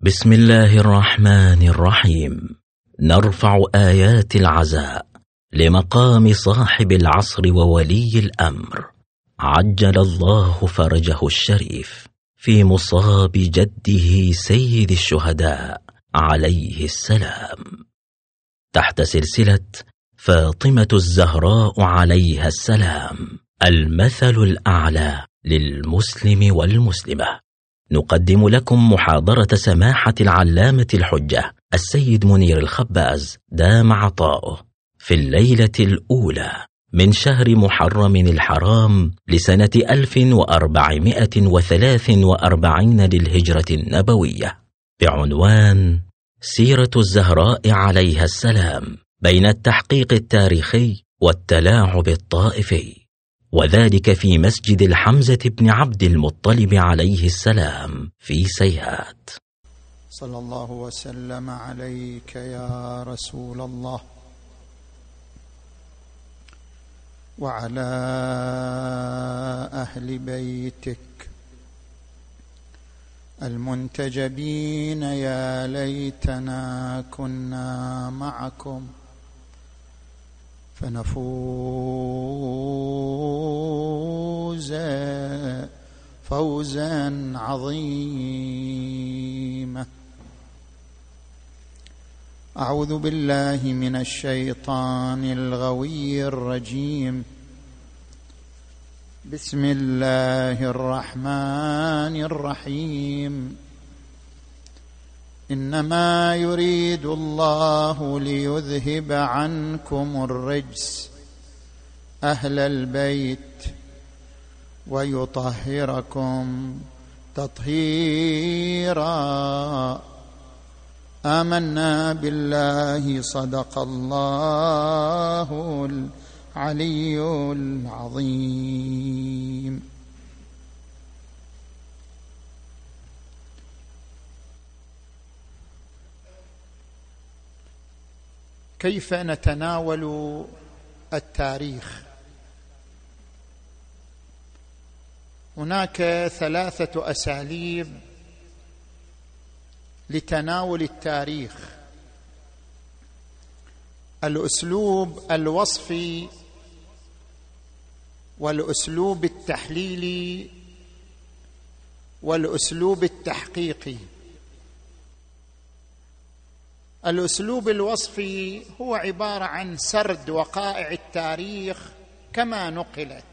بسم الله الرحمن الرحيم. نرفع آيات العزاء لمقام صاحب العصر وولي الأمر. عجل الله فرجه الشريف في مصاب جده سيد الشهداء عليه السلام. تحت سلسلة فاطمة الزهراء عليها السلام المثل الأعلى للمسلم والمسلمة. نقدم لكم محاضرة سماحة العلامة الحجة السيد منير الخباز دام عطاؤه في الليلة الأولى من شهر محرم الحرام لسنة 1443 للهجرة النبوية. بعنوان سيرة الزهراء عليها السلام بين التحقيق التاريخي والتلاعب الطائفي. وذلك في مسجد الحمزة بن عبد المطلب عليه السلام في سيهات. صلى الله وسلم عليك يا رسول الله. وعلى أهل بيتك المنتجبين يا ليتنا كنا معكم. فنفوز فوزا عظيما. أعوذ بالله من الشيطان الغوي الرجيم. بسم الله الرحمن الرحيم. إنما يريد الله ليذهب عنكم الرجس أهل البيت ويطهركم تطهيرا. آمنا بالله صدق الله العلي العظيم. كيف نتناول التاريخ؟ هناك ثلاثة أساليب لتناول التاريخ. الأسلوب الوصفي والأسلوب التحليلي والأسلوب التحقيقي. الأسلوب الوصفي هو عبارة عن سرد وقائع التاريخ كما نقلت.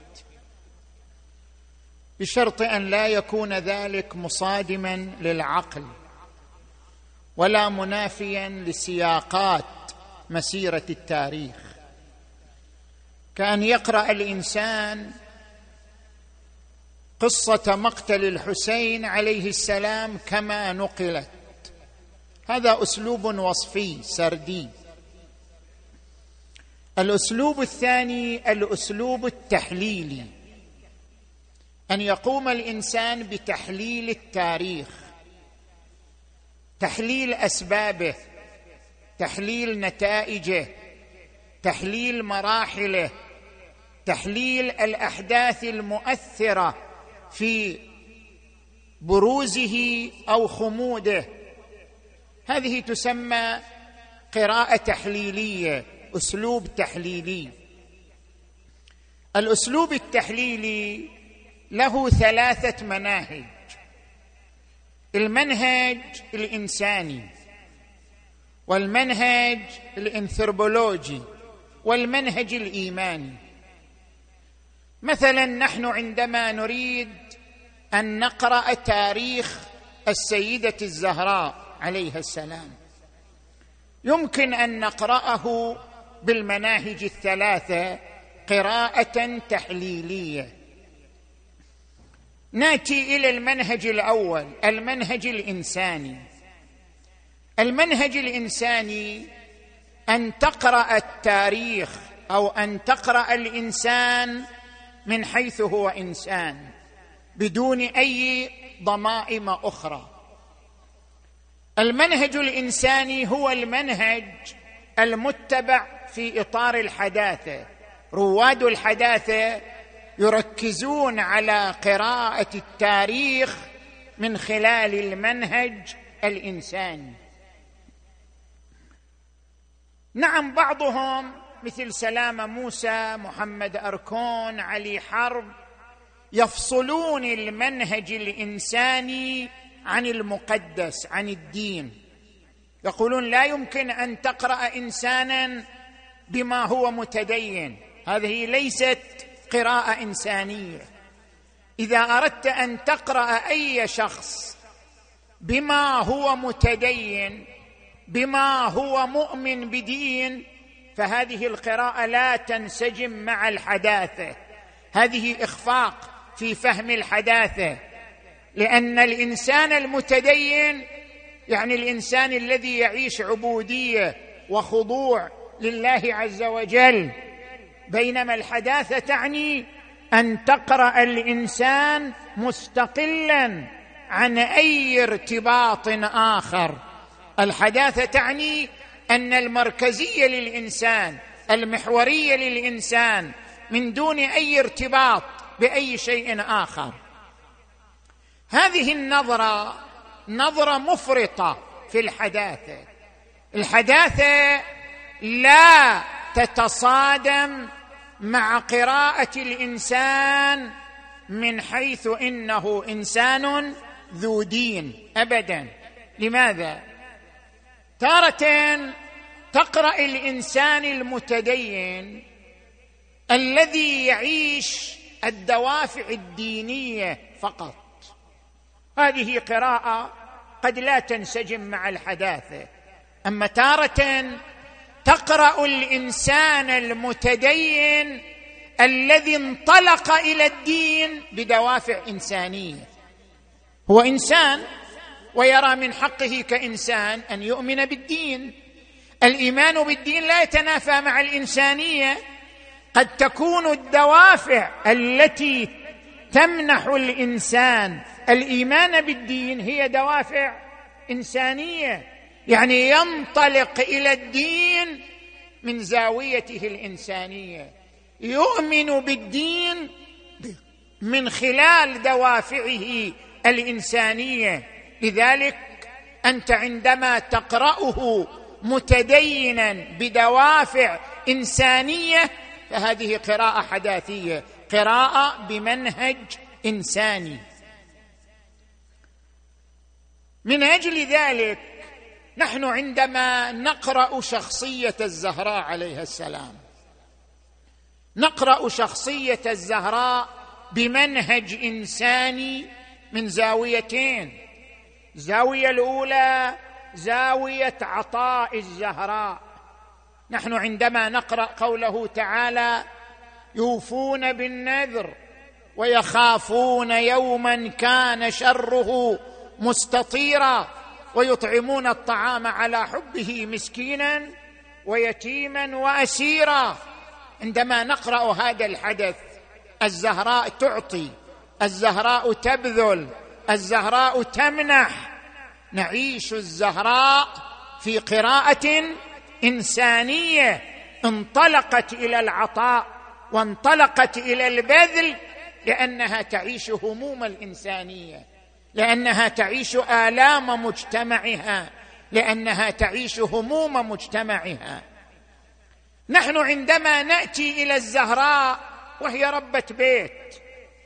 بشرط أن لا يكون ذلك مصادما للعقل ولا منافيا لسياقات مسيرة التاريخ. كأن يقرأ الإنسان قصة مقتل الحسين عليه السلام كما نقلت. هذا أسلوب وصفي سردي. الأسلوب الثاني الأسلوب التحليلي. أن يقوم الإنسان بتحليل التاريخ تحليل أسبابه تحليل نتائجه تحليل مراحله تحليل الأحداث المؤثرة في بروزه أو خموده. هذه تسمى قراءة تحليلية أسلوب تحليلي. الأسلوب التحليلي له ثلاثة مناهج. المنهج الإنساني والمنهج الإنثروبولوجي والمنهج الإيماني. مثلا نحن عندما نريد أن نقرأ تاريخ السيدة الزهراء عليها السلام. يمكن أن نقرأه بالمناهج الثلاثة قراءة تحليلية. ناتي إلى المنهج الأول المنهج الإنساني. المنهج الإنساني أن تقرأ التاريخ أو أن تقرأ الإنسان من حيث هو إنسان بدون أي ضمائم أخرى. المنهج الإنساني هو المنهج المتبع في إطار الحداثة. رواد الحداثة يركزون على قراءة التاريخ من خلال المنهج الإنساني. نعم بعضهم مثل سلامة موسى محمد أركون علي حرب يفصلون المنهج الإنساني عن المقدس عن الدين. يقولون لا يمكن أن تقرأ إنسانا بما هو متدين. هذه ليست قراءة إنسانية. إذا أردت أن تقرأ أي شخص بما هو متدين بما هو مؤمن بدين فهذه القراءة لا تنسجم مع الحداثة. هذه إخفاق في فهم الحداثة. لأن الإنسان المتدين يعني الإنسان الذي يعيش عبودية وخضوع لله عز وجل بينما الحداثة تعني أن تقرأ الإنسان مستقلا عن أي ارتباط آخر. الحداثة تعني أن المركزية للإنسان المحورية للإنسان من دون أي ارتباط بأي شيء آخر. هذه النظرة نظرة مفرطة في الحداثة. الحداثة لا تتصادم مع قراءة الإنسان من حيث إنه إنسان ذو دين ابدا. لماذا؟ تارة تقرأ الإنسان المتدين الذي يعيش الدوافع الدينية فقط. هذه قراءة قد لا تنسجم مع الحداثه أما تارة تقرأ الإنسان المتدين الذي انطلق إلى الدين بدوافع إنسانية. هو إنسان ويرى من حقه كإنسان أن يؤمن بالدين. الإيمان بالدين لا يتنافى مع الإنسانية. قد تكون الدوافع التي تمنح الإنسان الإيمان بالدين هي دوافع إنسانية. يعني ينطلق إلى الدين من زاويته الإنسانية. يؤمن بالدين من خلال دوافعه الإنسانية. لذلك أنت عندما تقرأه متدينا بدوافع إنسانية فهذه قراءة حداثية. قراءة بمنهج إنساني. من أجل ذلك نحن عندما نقرأ شخصية الزهراء عليها السلام نقرأ شخصية الزهراء بمنهج إنساني من زاويتين الزاويه الأولى زاوية عطاء الزهراء. نحن عندما نقرأ قوله تعالى يوفون بالنذر ويخافون يوما كان شره مستطيرا ويطعمون الطعام على حبه مسكينا ويتيما وأسيرا. عندما نقرأ هذا الحدث الزهراء تعطي الزهراء تبذل الزهراء تمنح. نعيش الزهراء في قراءة إنسانية انطلقت إلى العطاء وانطلقت إلى البذل لأنها تعيش هموم الإنسانية. لأنها تعيش آلام مجتمعها لأنها تعيش هموم مجتمعها. نحن عندما نأتي إلى الزهراء وهي ربة بيت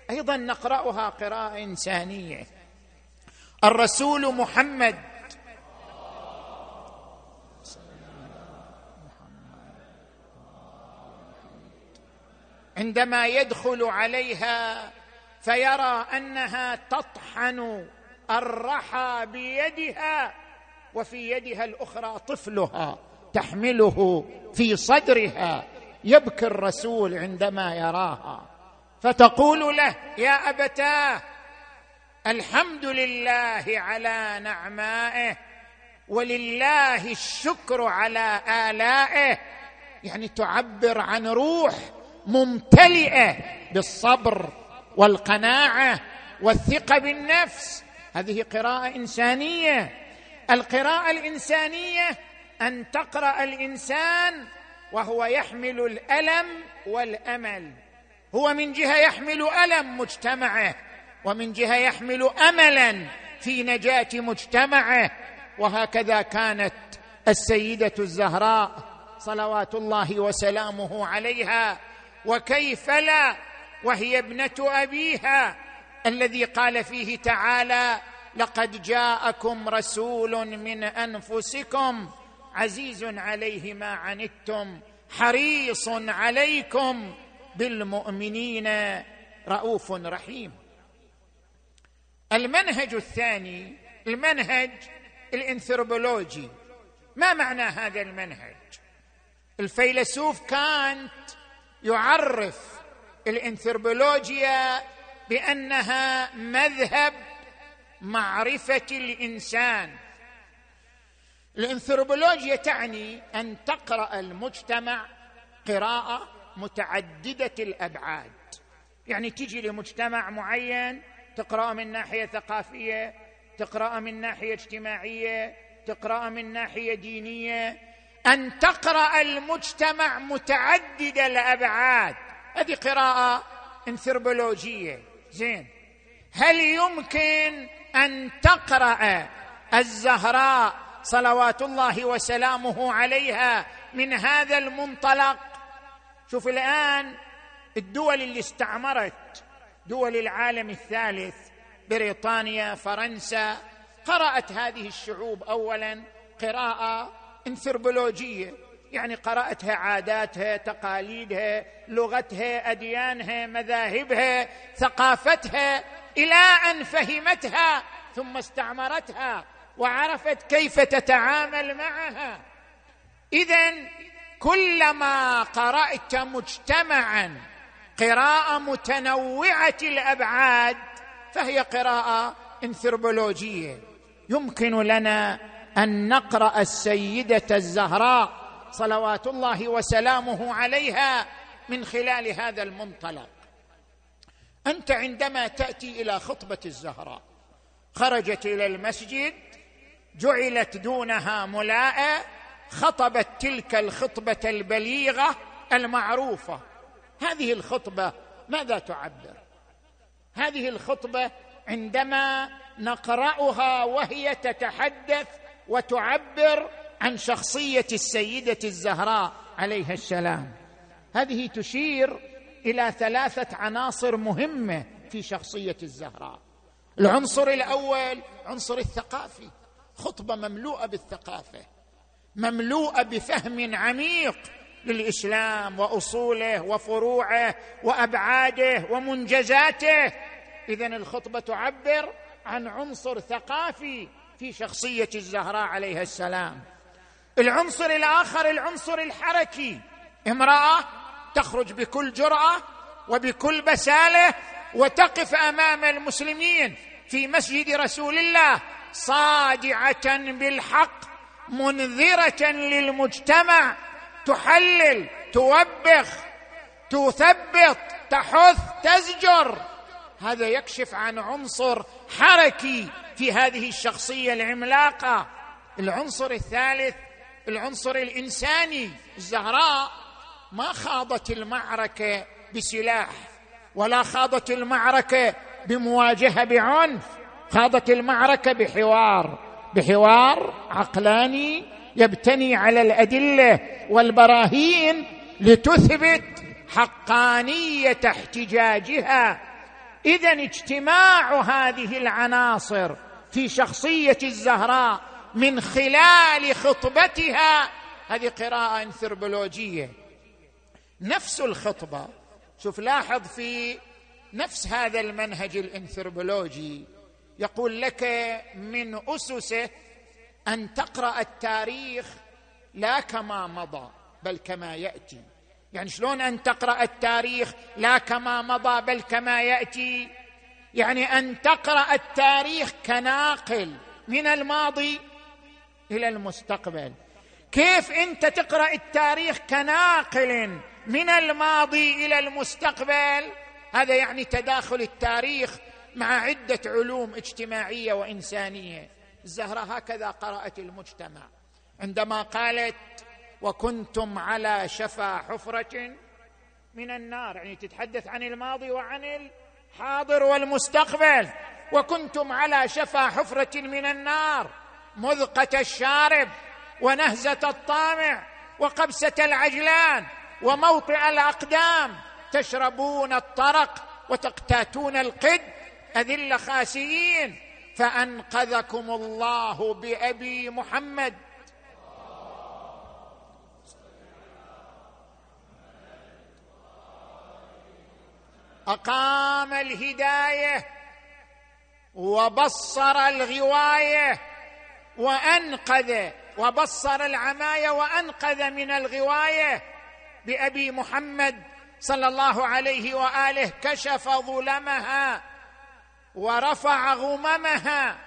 أيضا نقرأها قراءة إنسانية. الرسول محمد عندما يدخل عليها فيرى أنها تطحن الرحى بيدها وفي يدها الأخرى طفلها تحمله في صدرها. يبكي الرسول عندما يراها. فتقول له يا أبتاه الحمد لله على نعمائه ولله الشكر على آلائه. يعني تعبر عن روح ممتلئة بالصبر والقناعة والثقة بالنفس. هذه قراءة إنسانية. القراءة الإنسانية أن تقرأ الإنسان وهو يحمل الألم والأمل. هو من جهة يحمل ألم مجتمعه ومن جهة يحمل املا في نجاة مجتمعه. وهكذا كانت السيدة الزهراء صلوات الله وسلامه عليها. وكيف لا وهي ابنة أبيها الذي قال فيه تعالى لقد جاءكم رسول من أنفسكم عزيز عليه ما عنتم حريص عليكم بالمؤمنين رؤوف رحيم. المنهج الثاني المنهج الانثروبولوجي. ما معنى هذا المنهج؟ الفيلسوف كانت يعرف الانثروبولوجيا بأنها مذهب معرفة الإنسان. الانثروبولوجيا تعني أن تقرأ المجتمع قراءة متعددة الأبعاد. يعني تجي لمجتمع معين تقرا من ناحية ثقافية تقرا من ناحية اجتماعية تقرا من ناحية دينية. أن تقرأ المجتمع متعدد الأبعاد. هذه قراءة انثروبولوجية. زين. هل يمكن أن تقرأ الزهراء صلوات الله وسلامه عليها من هذا المنطلق؟ شوف الآن الدول اللي استعمرت دول العالم الثالث بريطانيا فرنسا قرأت هذه الشعوب اولا قراءة انثروبولوجية. يعني قرأتها عاداتها تقاليدها لغتها أديانها مذاهبها ثقافتها إلى أن فهمتها ثم استعمرتها وعرفت كيف تتعامل معها. اذا كلما قرأت مجتمعا قراءة متنوعة الأبعاد فهي قراءة انثروبولوجية. يمكن لنا أن نقرأ السيدة الزهراء صلوات الله وسلامه عليها من خلال هذا المنطلق. أنت عندما تأتي إلى خطبة الزهراء خرجت إلى المسجد جعلت دونها ملاءه خطبت تلك الخطبة البليغة المعروفة. هذه الخطبة ماذا تعبر؟ هذه الخطبة عندما نقرأها وهي تتحدث وتعبر عن شخصية السيدة الزهراء عليها السلام. هذه تشير إلى ثلاثة عناصر مهمة في شخصية الزهراء. العنصر الأول عنصر الثقافي. خطبة مملوءة بالثقافة مملوءة بفهم عميق للإسلام وأصوله وفروعه وأبعاده ومنجزاته. اذا الخطبة تعبر عن عنصر ثقافي في شخصية الزهراء عليها السلام. العنصر الآخر العنصر الحركي. امرأة تخرج بكل جرأة وبكل بسالة وتقف أمام المسلمين في مسجد رسول الله صادعة بالحق منذرة للمجتمع. تحلل توبخ تثبط تحث تزجر. هذا يكشف عن عنصر حركي في هذه الشخصية العملاقة. العنصر الثالث العنصر الإنساني. الزهراء ما خاضت المعركة بسلاح ولا خاضت المعركة بمواجهة بعنف خاضت المعركة بحوار. بحوار عقلاني يبتني على الأدلة والبراهين لتثبت حقانية احتجاجها. اذا اجتماع هذه العناصر في شخصية الزهراء من خلال خطبتها. هذه قراءة انثروبولوجية. نفس الخطبة. شوف لاحظ في نفس هذا المنهج الانثروبولوجي يقول لك من أسسه أن تقرأ التاريخ لا كما مضى بل كما يأتي. يعني شلون أن تقرأ التاريخ لا كما مضى بل كما يأتي؟ يعني أن تقرأ التاريخ كناقل من الماضي إلى المستقبل. كيف أنت تقرأ التاريخ كناقل من الماضي إلى المستقبل؟ هذا يعني تداخل التاريخ مع عدة علوم اجتماعية وإنسانية. الزهرة هكذا قرأت المجتمع. عندما قالت وكنتم على شفا حفرة من النار. يعني تتحدث عن الماضي وعن الحاضر والمستقبل. وكنتم على شفا حفرة من النار. مذقة الشارب ونهزة الطامع وقبسة العجلان وموطئ الأقدام تشربون الطرق وتقتاتون القد أذل خاسئين فأنقذكم الله بأبي محمد. أقام الهداية وبصر الغواية وأنقذ وبصر العماية وأنقذ من الغواية بأبي محمد صلى الله عليه وآله كشف ظلمها ورفع غممها.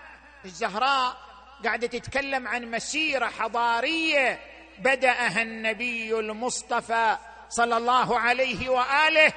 الزهراء قاعدة تتكلم عن مسيرة حضارية بدأها النبي المصطفى صلى الله عليه وآله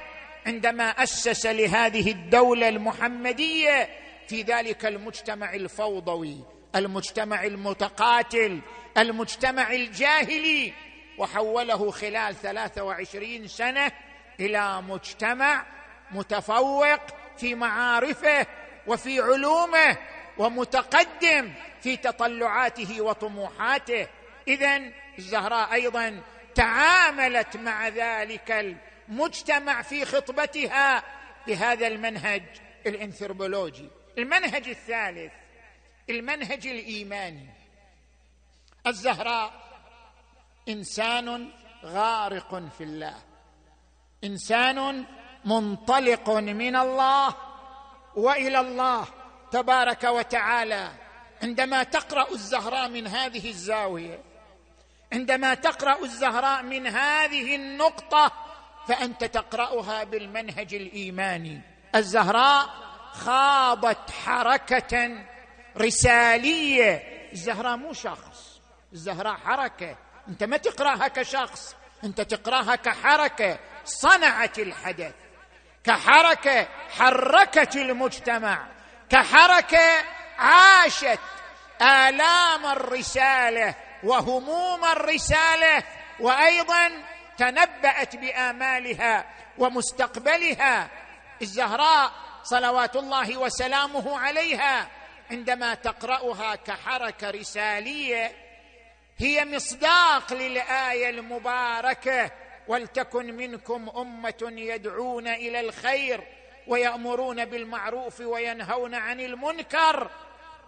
عندما أسس لهذه الدولة المحمدية في ذلك المجتمع الفوضوي. المجتمع المتقاتل المجتمع الجاهلي. وحوله خلال ثلاثة وعشرين سنة إلى مجتمع متفوق في معارفه وفي علومه ومتقدم في تطلعاته وطموحاته. اذا الزهراء أيضا تعاملت مع ذلك المجتمع في خطبتها بهذا المنهج الانثروبولوجي. المنهج الثالث المنهج الإيماني. الزهراء إنسان غارق في الله. إنسان منطلق من الله وإلى الله تبارك وتعالى. عندما تقرأ الزهراء من هذه الزاوية عندما تقرأ الزهراء من هذه النقطة فأنت تقرأها بالمنهج الإيماني. الزهراء خاضت حركة رساليه الزهراء مو شخص الزهراء حركة. انت ما تقراها كشخص انت تقراها كحركة. صنعت الحدث كحركة حركت المجتمع كحركة عاشت آلام الرسالة وهموم الرسالة وأيضا تنبأت بآمالها ومستقبلها. الزهراء صلوات الله وسلامه عليها عندما تقرأها كحركة رسالية هي مصداق للآية المباركة ولتكن منكم أمة يدعون إلى الخير ويأمرون بالمعروف وينهون عن المنكر.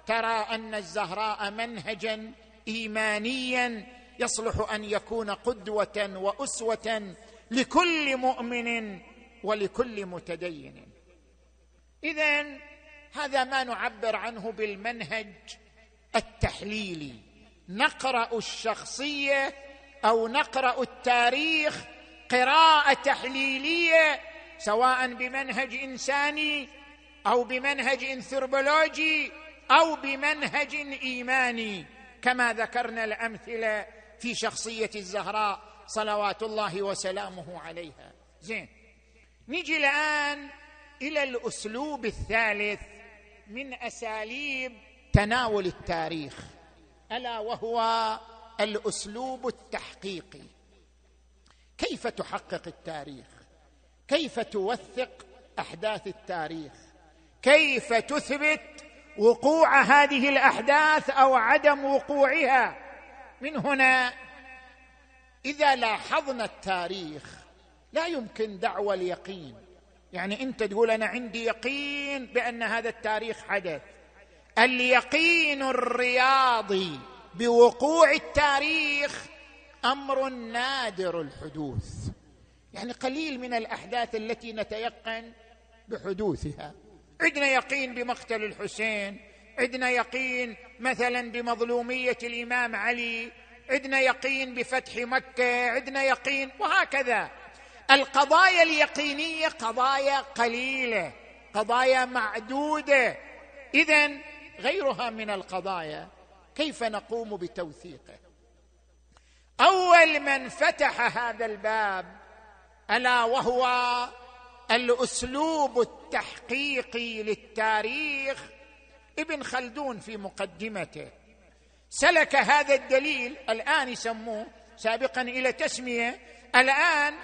ترى أن الزهراء منهجا ايمانيا يصلح أن يكون قدوة وأسوة لكل مؤمن ولكل متدين. اذا هذا ما نعبر عنه بالمنهج التحليلي. نقرأ الشخصية أو نقرأ التاريخ قراءة تحليلية سواء بمنهج إنساني أو بمنهج انثروبولوجي أو بمنهج إيماني. كما ذكرنا الأمثلة في شخصية الزهراء صلوات الله وسلامه عليها. زين نجي الآن إلى الأسلوب الثالث. من أساليب تناول التاريخ ألا وهو الأسلوب التحقيقي. كيف تحقق التاريخ؟ كيف توثق أحداث التاريخ؟ كيف تثبت وقوع هذه الأحداث أو عدم وقوعها؟ من هنا إذا لاحظنا التاريخ لا يمكن دعوى اليقين. يعني انت تقول أنا عندي يقين بان هذا التاريخ حدث. اليقين الرياضي بوقوع التاريخ أمر نادر الحدوث. يعني قليل من الاحداث التي نتيقن بحدوثها. عندنا يقين بمقتل الحسين عندنا يقين مثلا بمظلومية الإمام علي عندنا يقين بفتح مكة عندنا يقين وهكذا. القضايا اليقينية قضايا قليلة قضايا معدودة. اذا غيرها من القضايا كيف نقوم بتوثيقه؟ أول من فتح هذا الباب ألا وهو الأسلوب التحقيقي للتاريخ. ابن خلدون في مقدمته سلك هذا الدليل الآن يسموه سابقا إلى تسمية الآن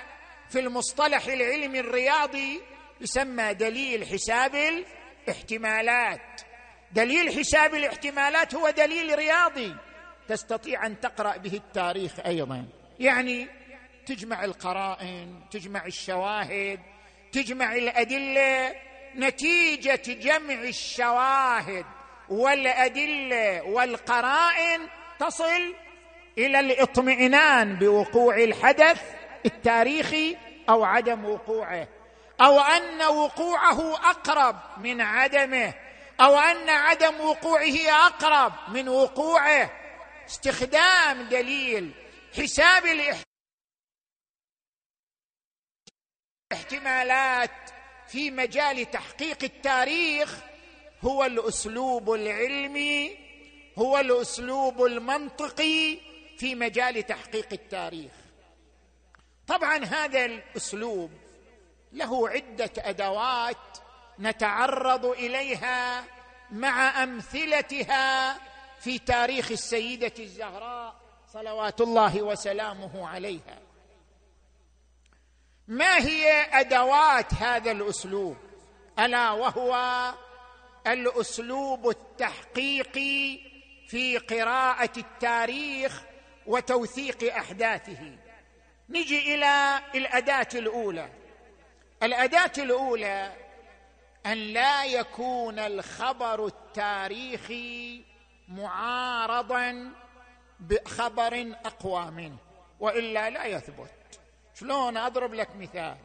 في المصطلح العلمي الرياضي يسمى دليل حساب الاحتمالات. دليل حساب الاحتمالات هو دليل رياضي تستطيع أن تقرأ به التاريخ أيضا. يعني تجمع القرائن تجمع الشواهد تجمع الأدلة نتيجة جمع الشواهد والأدلة والقرائن تصل إلى الاطمئنان بوقوع الحدث التاريخي أو عدم وقوعه أو أن وقوعه أقرب من عدمه أو أن عدم وقوعه أقرب من وقوعه. استخدام دليل حساب الاحتمالات في مجال تحقيق التاريخ هو الأسلوب العلمي هو الأسلوب المنطقي في مجال تحقيق التاريخ. طبعا هذا الأسلوب له عدة أدوات نتعرض إليها مع أمثلتها في تاريخ السيدة الزهراء صلوات الله وسلامه عليها. ما هي أدوات هذا الأسلوب؟ ألا وهو الأسلوب التحقيقي في قراءة التاريخ وتوثيق أحداثه. نجي إلى الأداة الأولى. الأداة الأولى أن لا يكون الخبر التاريخي معارضا بخبر أقوى منه وإلا لا يثبت. شلون؟ أضرب لك مثال.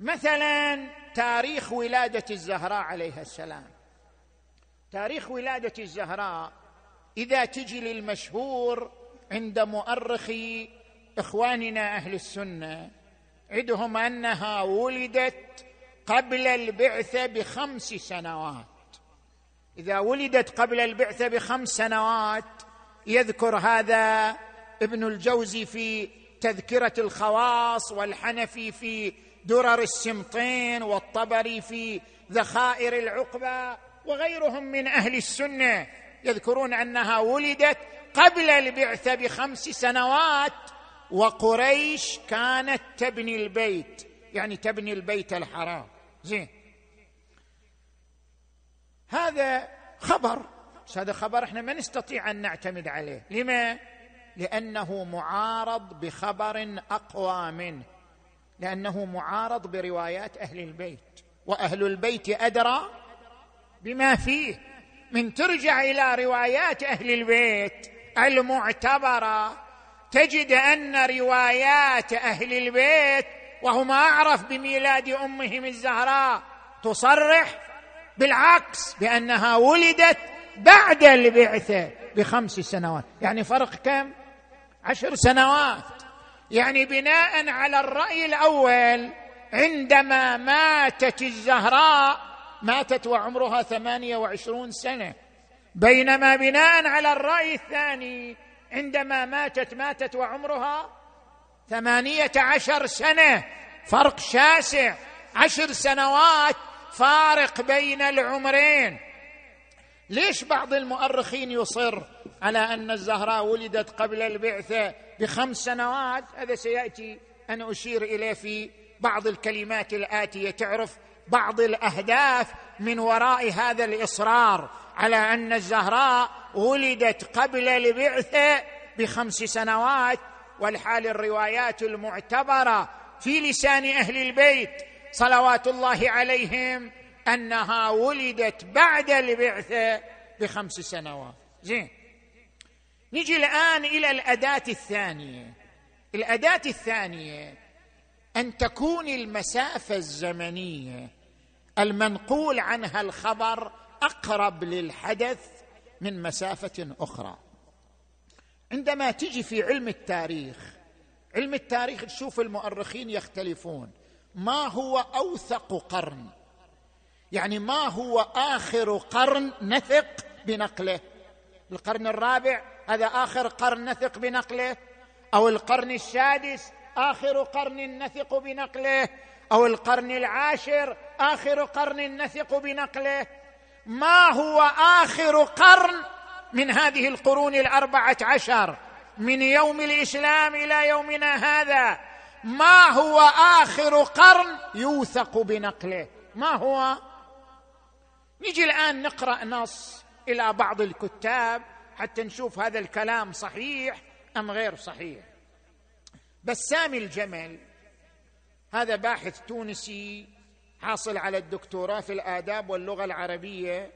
مثلا تاريخ ولادة الزهراء عليها السلام. تاريخ ولادة الزهراء إذا تجي للمشهور عند مؤرخي إخواننا أهل السنة عندهم أنها ولدت قبل البعثه بخمس سنوات. إذا ولدت قبل البعثه بخمس سنوات يذكر هذا ابن الجوزي في تذكرة الخواص والحنفي في درر السمطين والطبري في ذخائر العقبة وغيرهم من أهل السنة. يذكرون أنها ولدت قبل البعثه بخمس سنوات وقريش كانت تبني البيت يعني تبني البيت الحرام. زين. هذا خبر. بس هذا خبر إحنا ما نستطيع أن نعتمد عليه. لما؟ لأنه معارض بخبر أقوى منه. لأنه معارض بروايات أهل البيت. وأهل البيت أدرى بما فيه. من ترجع إلى روايات أهل البيت المعتبرة. تجد أن روايات أهل البيت وهم أعرف بميلاد أمهم الزهراء تصرح بالعكس بأنها ولدت بعد البعثة بخمس سنوات. يعني فرق كم؟ عشر سنوات. يعني بناء على الرأي الأول عندما ماتت الزهراء ماتت وعمرها ثمانية وعشرون سنة. بينما بناء على الرأي الثاني عندما ماتت ماتت وعمرها ثمانية عشر سنة. فرق شاسع. عشر سنوات فارق بين العمرين. ليش بعض المؤرخين يصر على أن الزهراء ولدت قبل البعثة بخمس سنوات؟ هذا سيأتي. ان أشير إليه في بعض الكلمات الآتية. تعرف بعض الأهداف من وراء هذا الإصرار. على أن الزهراء ولدت قبل البعثه بخمس سنوات والحال الروايات المعتبرة في لسان أهل البيت صلوات الله عليهم أنها ولدت بعد البعثه بخمس سنوات. زين. نجي الآن إلى الأداة الثانية. الأداة الثانية أن تكون المسافة الزمنية المنقول عنها الخبر أقرب للحدث من مسافة أخرى. عندما تجي في علم التاريخ علم التاريخ تشوف المؤرخين يختلفون. ما هو أوثق قرن؟ يعني ما هو آخر قرن نثق بنقله؟ القرن الرابع هذا آخر قرن نثق بنقله؟ أو القرن السادس آخر قرن نثق بنقله؟ أو القرن العاشر آخر قرن نثق بنقله؟ ما هو آخر قرن من هذه القرون الأربعة عشر من يوم الإسلام إلى يومنا هذا؟ ما هو آخر قرن يوثق بنقله؟ ما هو؟ نجي الآن نقرأ نص إلى بعض الكتاب حتى نشوف هذا الكلام صحيح أم غير صحيح. بسام الجمل هذا باحث تونسي حاصل على الدكتوراه في الآداب واللغة العربية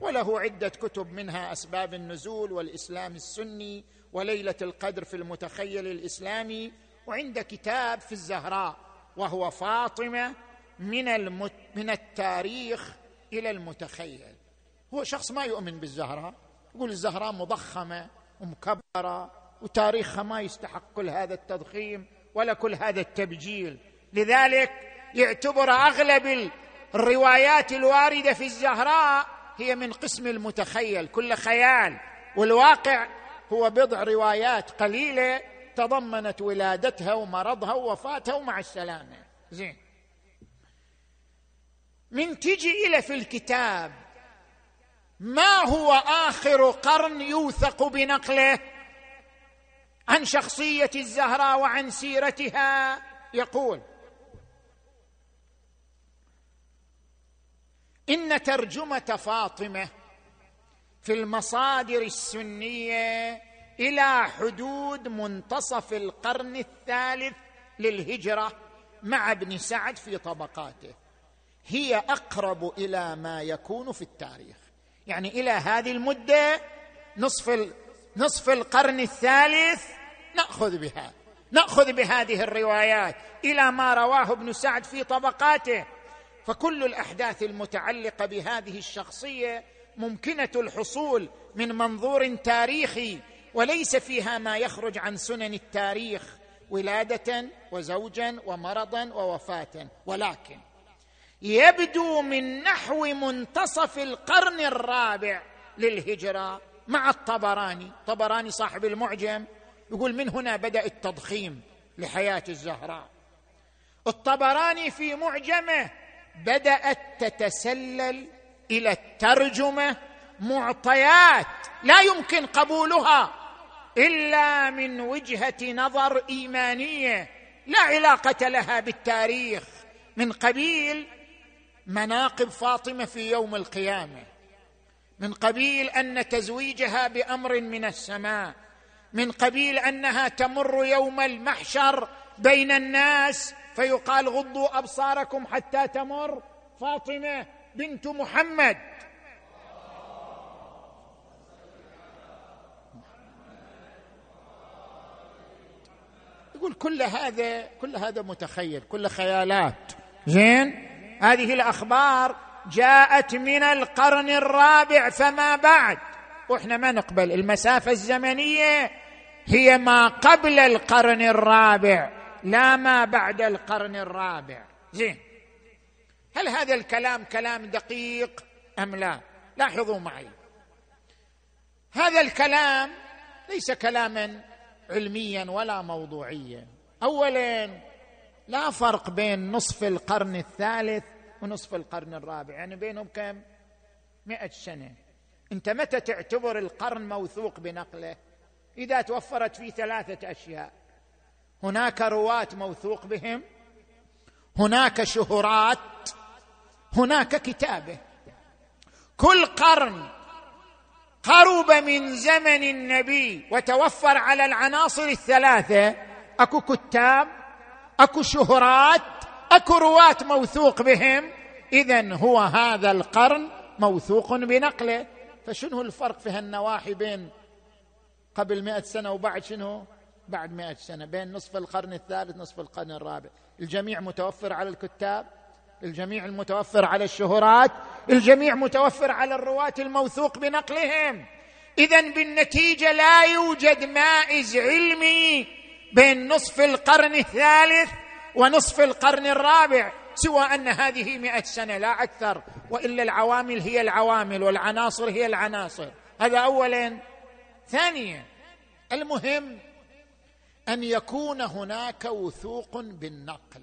وله عدة كتب منها أسباب النزول والإسلام السني وليلة القدر في المتخيل الإسلامي وعند كتاب في الزهراء وهو فاطمة من المت من التاريخ إلى المتخيل. هو شخص ما يؤمن بالزهراء يقول الزهراء مضخمة ومكبرة وتاريخها ما يستحق كل هذا التضخيم ولا كل هذا التبجيل. لذلك يعتبر أغلب الروايات الواردة في الزهراء هي من قسم المتخيل. كل خيال والواقع هو بضع روايات قليلة تضمنت ولادتها ومرضها ووفاتها ومع السلامة. زين. من تجي إلى في الكتاب ما هو آخر قرن يوثق بنقله؟ عن شخصية الزهراء وعن سيرتها. يقول إن ترجمة فاطمة في المصادر السنية إلى حدود منتصف القرن الثالث للهجرة مع ابن سعد في طبقاته. هي أقرب إلى ما يكون في التاريخ. يعني إلى هذه المدة نصف نصف القرن الثالث نأخذ بها. نأخذ بهذه الروايات إلى ما رواه ابن سعد في طبقاته. فكل الأحداث المتعلقة بهذه الشخصية ممكنة الحصول من منظور تاريخي وليس فيها ما يخرج عن سنن التاريخ ولادة وزوجا ومرضا ووفاة. ولكن يبدو من نحو منتصف القرن الرابع للهجرة مع الطبراني. طبراني صاحب المعجم يقول من هنا بدأ التضخيم لحياة الزهراء. الطبراني في معجمه بدأت تتسلل إلى الترجمة معطيات لا يمكن قبولها إلا من وجهة نظر إيمانية لا علاقة لها بالتاريخ. من قبيل مناقب فاطمة في يوم القيامة من قبيل أن تزويجها بأمر من السماء من قبيل أنها تمر يوم المحشر بين الناس فيقال غضوا أبصاركم حتى تمر فاطمة بنت محمد. يقول كل هذا كل هذا متخيل كل خيالات. زين؟ هذه الأخبار جاءت من القرن الرابع فما بعد. وإحنا ما نقبل المسافة الزمنية هي ما قبل القرن الرابع. لا ما بعد القرن الرابع. زين. هل هذا الكلام كلام دقيق أم لا؟ لاحظوا معي. هذا الكلام ليس كلاما علميا ولا موضوعيا. اولا لا فرق بين نصف القرن الثالث ونصف القرن الرابع. يعني بينهم كم؟ مئة سنة. أنت متى تعتبر القرن موثوق بنقله؟ إذا توفرت فيه ثلاثة أشياء. هناك رواة موثوق بهم هناك شهرات هناك كتابة. كل قرن قرب من زمن النبي وتوفر على العناصر الثلاثة. أكو كتاب أكو شهرات أكو رواة موثوق بهم. اذا هو هذا القرن موثوق بنقله. فشنو الفرق في هالنواحي بين قبل مئة سنة وبعد شنو؟ بعد مئة سنة بين نصف القرن الثالث نصف القرن الرابع. الجميع متوفر على الكتاب الجميع المتوفر على الشهرات الجميع متوفر على الرواة الموثوق بنقلهم. اذا بالنتيجة لا يوجد مائز علمي بين نصف القرن الثالث ونصف القرن الرابع سوى أن هذه مئة سنة لا أكثر وإلا العوامل هي العوامل والعناصر هي العناصر. هذا اولا. ثانيا المهم أن يكون هناك وثوق بالنقل.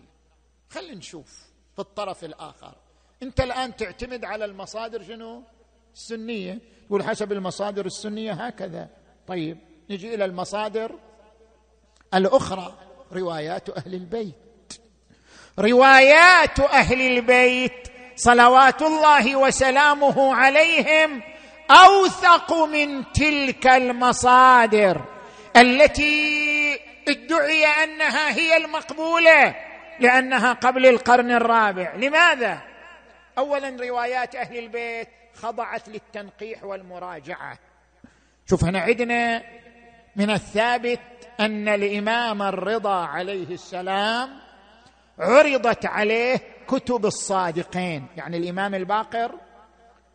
خلينا نشوف في الطرف الآخر. أنت الآن تعتمد على المصادر شنو؟ السنية. يقول حسب المصادر السنية هكذا. طيب نجي إلى المصادر الأخرى. روايات أهل البيت. روايات أهل البيت صلوات الله وسلامه عليهم أوثق من تلك المصادر التي ادعي أنها هي المقبولة لأنها قبل القرن الرابع. لماذا؟ اولا روايات أهل البيت خضعت للتنقيح والمراجعة. شوف هنا عندنا من الثابت أن الإمام الرضا عليه السلام عرضت عليه كتب الصادقين. يعني الإمام الباقر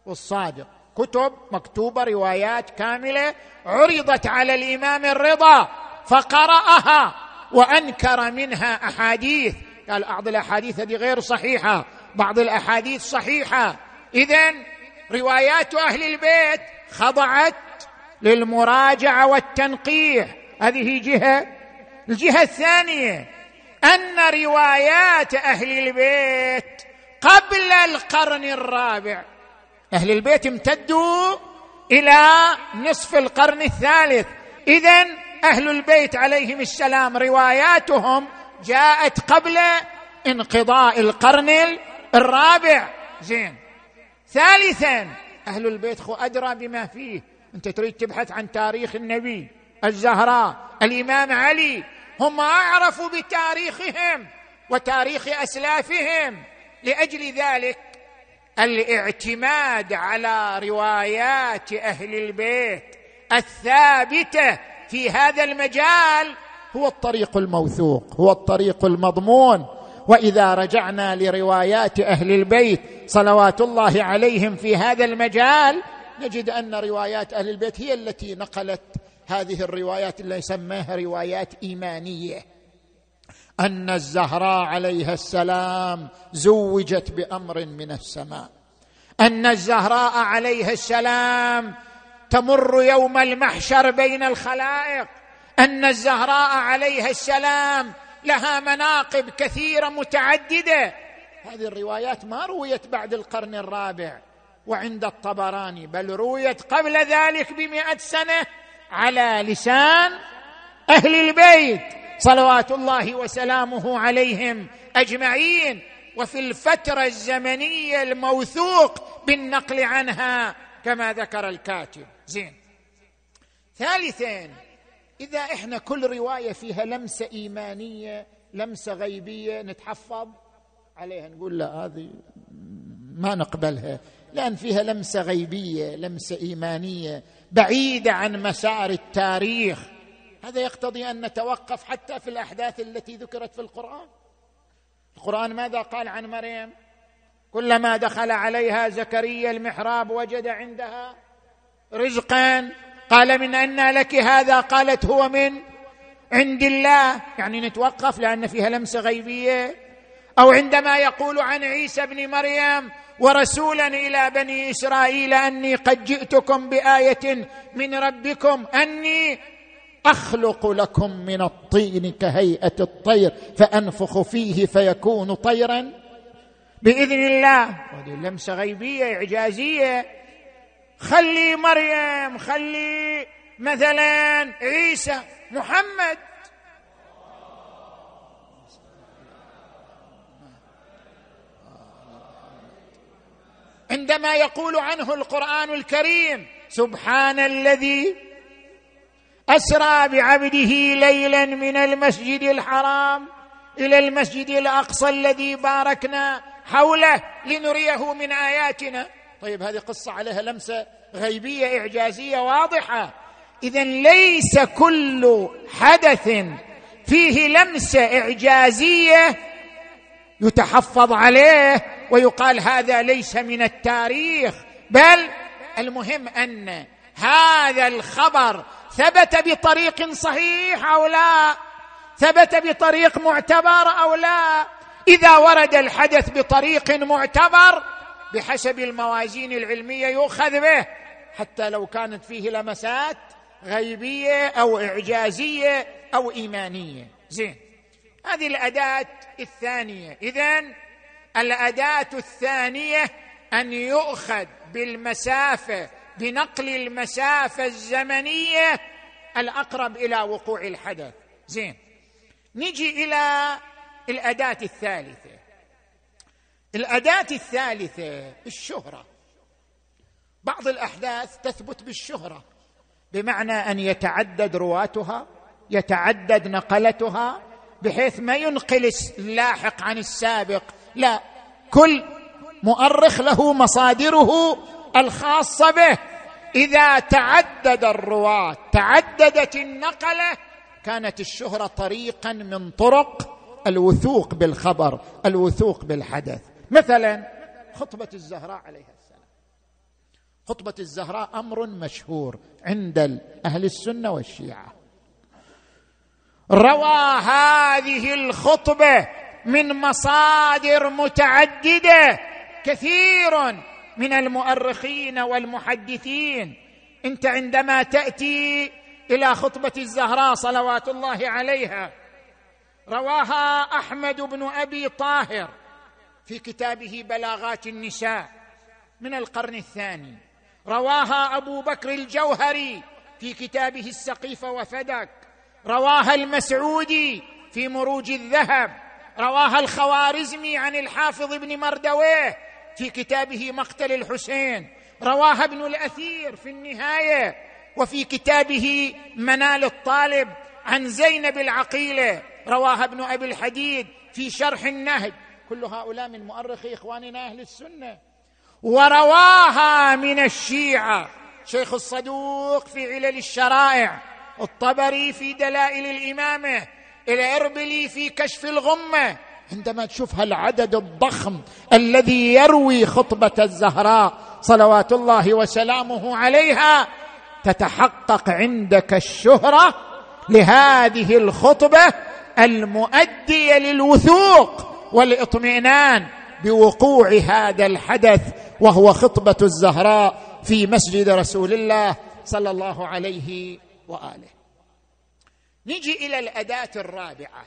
والصادق. كتب مكتوبة روايات كاملة عرضت على الإمام الرضا. فقرأها وأنكر منها أحاديث. قال بعض الأحاديث هذه غير صحيحة بعض الأحاديث صحيحة. اذا روايات أهل البيت خضعت للمراجعة والتنقيح. هذه جهة الجهة الثانية أن روايات أهل البيت قبل القرن الرابع أهل البيت امتدوا إلى نصف القرن الثالث. اذا أهل البيت عليهم السلام رواياتهم جاءت قبل انقضاء القرن الرابع. زين. ثالثا أهل البيت خو أدرى بما فيه. أنت تريد تبحث عن تاريخ النبي الزهراء الإمام علي. هم اعرفوا بتاريخهم وتاريخ أسلافهم. لأجل ذلك الاعتماد على روايات أهل البيت الثابتة في هذا المجال هو الطريق الموثوق هو الطريق المضمون. وإذا رجعنا لروايات أهل البيت صلوات الله عليهم في هذا المجال نجد أن روايات أهل البيت هي التي نقلت هذه الروايات اللي يسميها روايات إيمانية. أن الزهراء عليها السلام زوجت بأمر من السماء. أن الزهراء عليها السلام تمر يوم المحشر بين الخلائق. أن الزهراء عليها السلام لها مناقب كثيرة متعددة. هذه الروايات ما رويت بعد القرن الرابع وعند الطبراني بل رويت قبل ذلك بمئة سنة على لسان أهل البيت. صلوات الله وسلامه عليهم أجمعين. وفي الفترة الزمنية الموثوق بالنقل عنها كما ذكر الكاتب. زين. ثالثا إذا إحنا كل رواية فيها لمسة إيمانية لمسة غيبية نتحفظ عليها نقول لا هذه ما نقبلها. لأن فيها لمسة غيبية لمسة إيمانية بعيدة عن مسار التاريخ. هذا يقتضي أن نتوقف حتى في الأحداث التي ذكرت في القرآن. القرآن ماذا قال عن مريم؟ كلما دخل عليها زكريا المحراب وجد عندها رزقا قال من أن لك هذا؟ قالت هو من عند الله. يعني نتوقف لأن فيها لمسة غيبية. أو عندما يقول عن عيسى بن مريم ورسولا إلى بني إسرائيل أني قد جئتكم بآية من ربكم أني أخلق لكم من الطين كهيئة الطير فأنفخ فيه فيكون طيرا. بإذن الله. هذه لمسة غيبية إعجازية. خلي مريم خلي مثلا عيسى محمد. عندما يقول عنه القرآن الكريم سبحان الذي أسرى بعبده ليلا من المسجد الحرام إلى المسجد الأقصى الذي باركنا حوله لنريه من آياتنا. طيب هذه قصة عليها لمسة غيبية إعجازية واضحة. اذا ليس كل حدث فيه لمسة إعجازية يتحفظ عليه ويقال هذا ليس من التاريخ بل المهم أن هذا الخبر ثبت بطريق صحيح أو لا ثبت بطريق معتبر أو لا. إذا ورد الحدث بطريق معتبر بحسب الموازين العلمية يؤخذ به حتى لو كانت فيه لمسات غيبية أو إعجازية أو إيمانية. زين. هذه الأداة الثانية. اذا الأداة الثانية أن يؤخذ بالمسافة بنقل المسافة الزمنية الأقرب إلى وقوع الحدث. زين. نجي إلى الأداة الثالثة. الأداة الثالثة الشهره بعض الأحداث تثبت بالشهرة بمعنى أن يتعدد رواتها يتعدد نقلتها بحيث ما ينقل اللاحق عن السابق. لا كل مؤرخ له مصادره الخاصة به. إذا تعدد الرواة تعددت النقلة كانت الشهرة طريقا من طرق الوثوق بالخبر الوثوق بالحدث. مثلا خطبة الزهراء عليها السلام. خطبة الزهراء أمر مشهور عند أهل السنة والشيعة. روى هذه الخطبة من مصادر متعددة كثير من المؤرخين والمحدثين. انت عندما تأتي إلى خطبة الزهراء صلوات الله عليها رواها أحمد بن أبي طاهر في كتابه بلاغات النساء من القرن الثاني. رواها أبو بكر الجوهري في كتابه السقيف وفدك رواها المسعودي في مروج الذهب. رواها الخوارزمي عن الحافظ بن مردويه في كتابه مقتل الحسين. رواها ابن الأثير في النهاية وفي كتابه منال الطالب عن زينب العقيلة. رواها ابن أبي الحديد في شرح النهج. كل هؤلاء من مؤرخي إخواننا أهل السنة. ورواها من الشيعة. شيخ الصدوق في علل الشرائع. الطبري في دلائل الإمامة. الإربلي في كشف الغمة. عندما تشوف هالعدد الضخم الذي يروي خطبة الزهراء صلوات الله وسلامه عليها تتحقق عندك الشهرة لهذه الخطبة المؤديه للوثوق والاطمئنان بوقوع هذا الحدث وهو خطبة الزهراء في مسجد رسول الله صلى الله عليه وآله. نجي إلى الأداة الرابعة.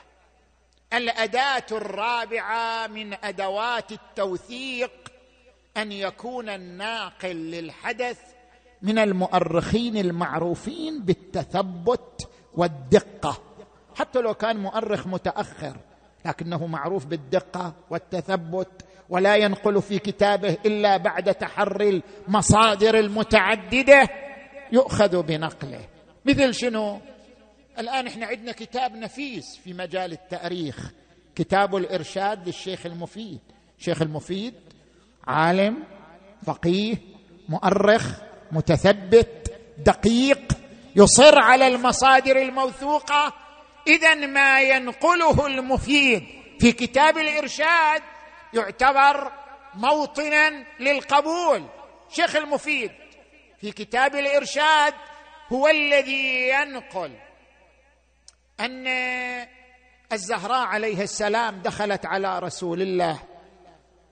الأداة الرابعة من أدوات التوثيق أن يكون الناقل للحدث من المؤرخين المعروفين بالتثبت والدقة. حتى لو كان مؤرخ متأخر لكنه معروف بالدقة والتثبت ولا ينقل في كتابه إلا بعد تحري المصادر المتعددة يؤخذ بنقله. مثل شنو؟ الآن إحنا عندنا كتاب نفيس في مجال التأريخ كتاب الإرشاد للشيخ المفيد. الشيخ المفيد عالم فقيه مؤرخ متثبت دقيق يصر على المصادر الموثوقة اذا ما ينقله المفيد في كتاب الإرشاد يعتبر موطنا للقبول. شيخ المفيد في كتاب الإرشاد هو الذي ينقل أن الزهراء عليه السلام دخلت على رسول الله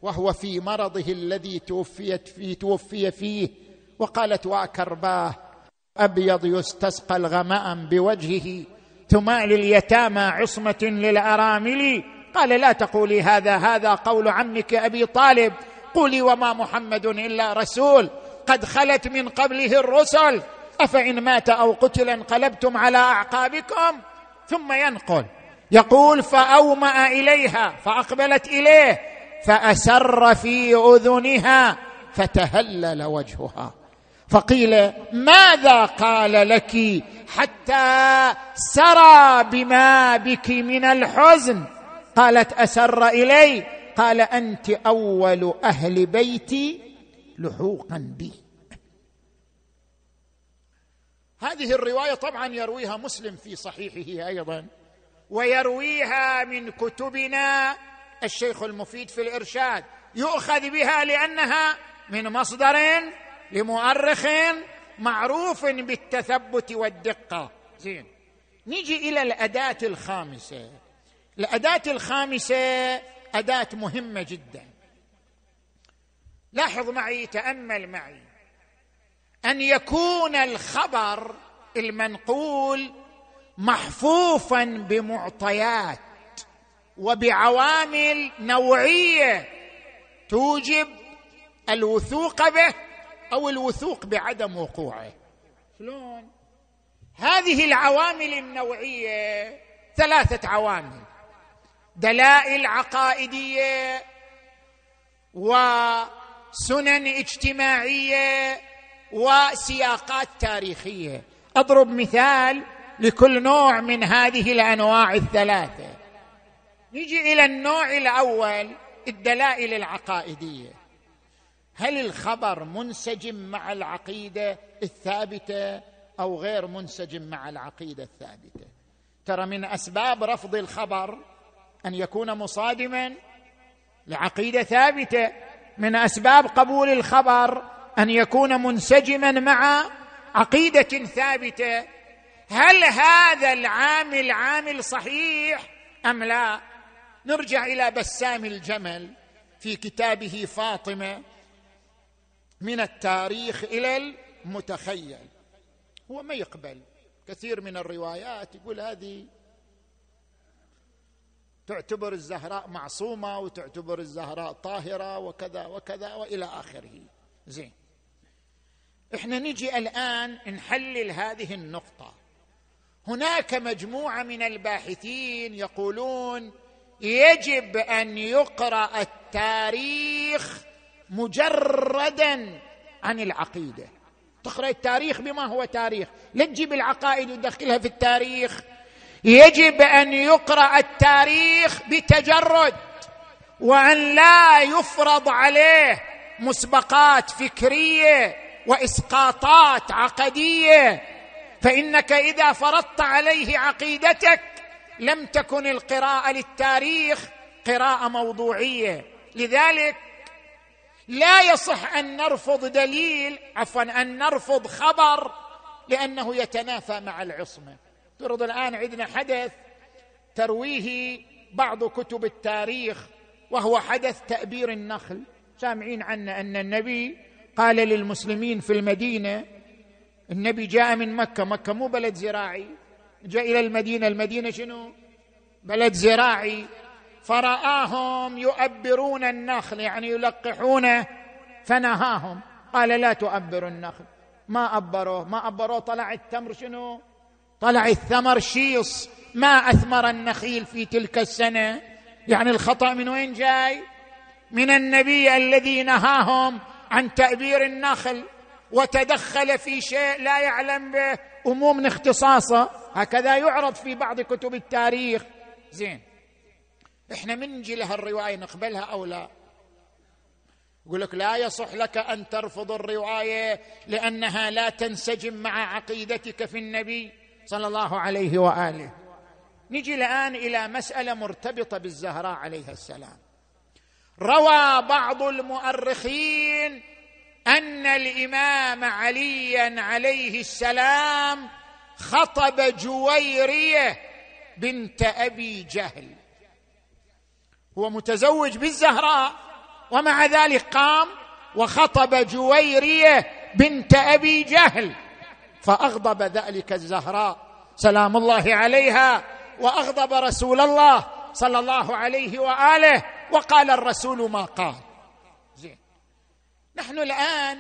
وهو في مرضه الذي توفيت فيه توفي فيه وقالت وأكرباه أبيض يستسقى الغمام بوجهه تمال اليتامى عصمة للأرامل. قال لا تقولي هذا هذا قول عمك أبي طالب. قولي وما محمد إلا رسول. قد خلت من قبله الرسل. أفإن مات أو قتل انقلبتم على أعقابكم؟ ثم ينقل. يقول فأومأ إليها فأقبلت إليه فأسر في أذنها فتهلل وجهها. فقيل ماذا قال لك حتى سرى بما بك من الحزن؟ قالت أسر إلي. قال أنت أول أهل بيتي لحوقا بي. هذه الرواية طبعا يرويها مسلم في صحيحه أيضا ويرويها من كتبنا الشيخ المفيد في الإرشاد يؤخذ بها لأنها من مصدر لمؤرخ معروف بالتثبت والدقة. زين. نيجي إلى الأداة الخامسة. الأداة الخامسة أداة مهمة جدا. لاحظ معي تأمل معي. أن يكون الخبر المنقول محفوفا بمعطيات وبعوامل نوعية توجب الوثوق به أو الوثوق بعدم وقوعه. شلون؟ هذه العوامل النوعية ثلاثة عوامل. دلائل عقائدية وسنن اجتماعية وسياقات تاريخية. أضرب مثال لكل نوع من هذه الأنواع الثلاثة. نجي إلى النوع الأول الدلائل العقائدية. هل الخبر منسجم مع العقيدة الثابتة أو غير منسجم مع العقيدة الثابتة؟ ترى من أسباب رفض الخبر أن يكون مصادما لعقيدة ثابتة. من أسباب قبول الخبر أن يكون منسجما مع عقيدة ثابتة. هل هذا العامل عامل صحيح أم لا؟ نرجع إلى بسام الجمل في كتابه فاطمة من التاريخ إلى المتخيل. هو ما يقبل. كثير من الروايات يقول هذه تعتبر الزهراء معصومة وتعتبر الزهراء طاهرة وكذا وكذا وإلى آخره. زين. إحنا نجي الآن نحلل هذه النقطة. هناك مجموعة من الباحثين يقولون يجب أن يقرأ التاريخ مجردا عن العقيدة. تقرأ التاريخ بما هو تاريخ. لا تجيب العقائد وتدخلها في التاريخ. يجب أن يقرأ التاريخ بتجرد وأن لا يفرض عليه مسبقات فكرية وإسقاطات عقدية. فإنك إذا فرضت عليه عقيدتك لم تكن القراءة للتاريخ قراءة موضوعية. لذلك لا يصح أن نرفض دليل عفوا أن نرفض خبر لأنه يتنافى مع العصمة. افترض الآن عندنا حدث ترويه بعض كتب التاريخ وهو حدث تأبير النخل. سامعين عنه أن النبي قال للمسلمين في المدينة النبي جاء من مكة مكة مو بلد زراعي جاء إلى المدينة المدينة شنو؟ بلد زراعي. فرآهم يؤبرون النخل يعني يلقحونه فنهاهم. قال لا تؤبروا النخل. ما أبروه؟ ما أبروه طلع التمر شنو؟ طلع الثمر شيص. ما أثمر النخيل في تلك السنة. يعني الخطأ من وين جاي؟ من النبي الذي نهاهم عن تأبير النخل. وتدخل في شيء لا يعلم به أمور من اختصاصه. هكذا يعرض في بعض كتب التاريخ. زين. إحنا من لها الروايه نقبلها أو لا؟ يقول لك لا يصح لك أن ترفض الرواية لأنها لا تنسجم مع عقيدتك في النبي صلى الله عليه وآله. نجي الآن إلى مسألة مرتبطة بالزهراء عليها السلام. روى بعض المؤرخين أن الإمام عليا عليه السلام خطب جويرية بنت أبي جهل. هو متزوج بالزهراء ومع ذلك قام وخطب جويرية بنت أبي جهل فأغضب ذلك الزهراء. سلام الله عليها وأغضب رسول الله صلى الله عليه وآله وقال الرسول ما قال. زين. نحن الآن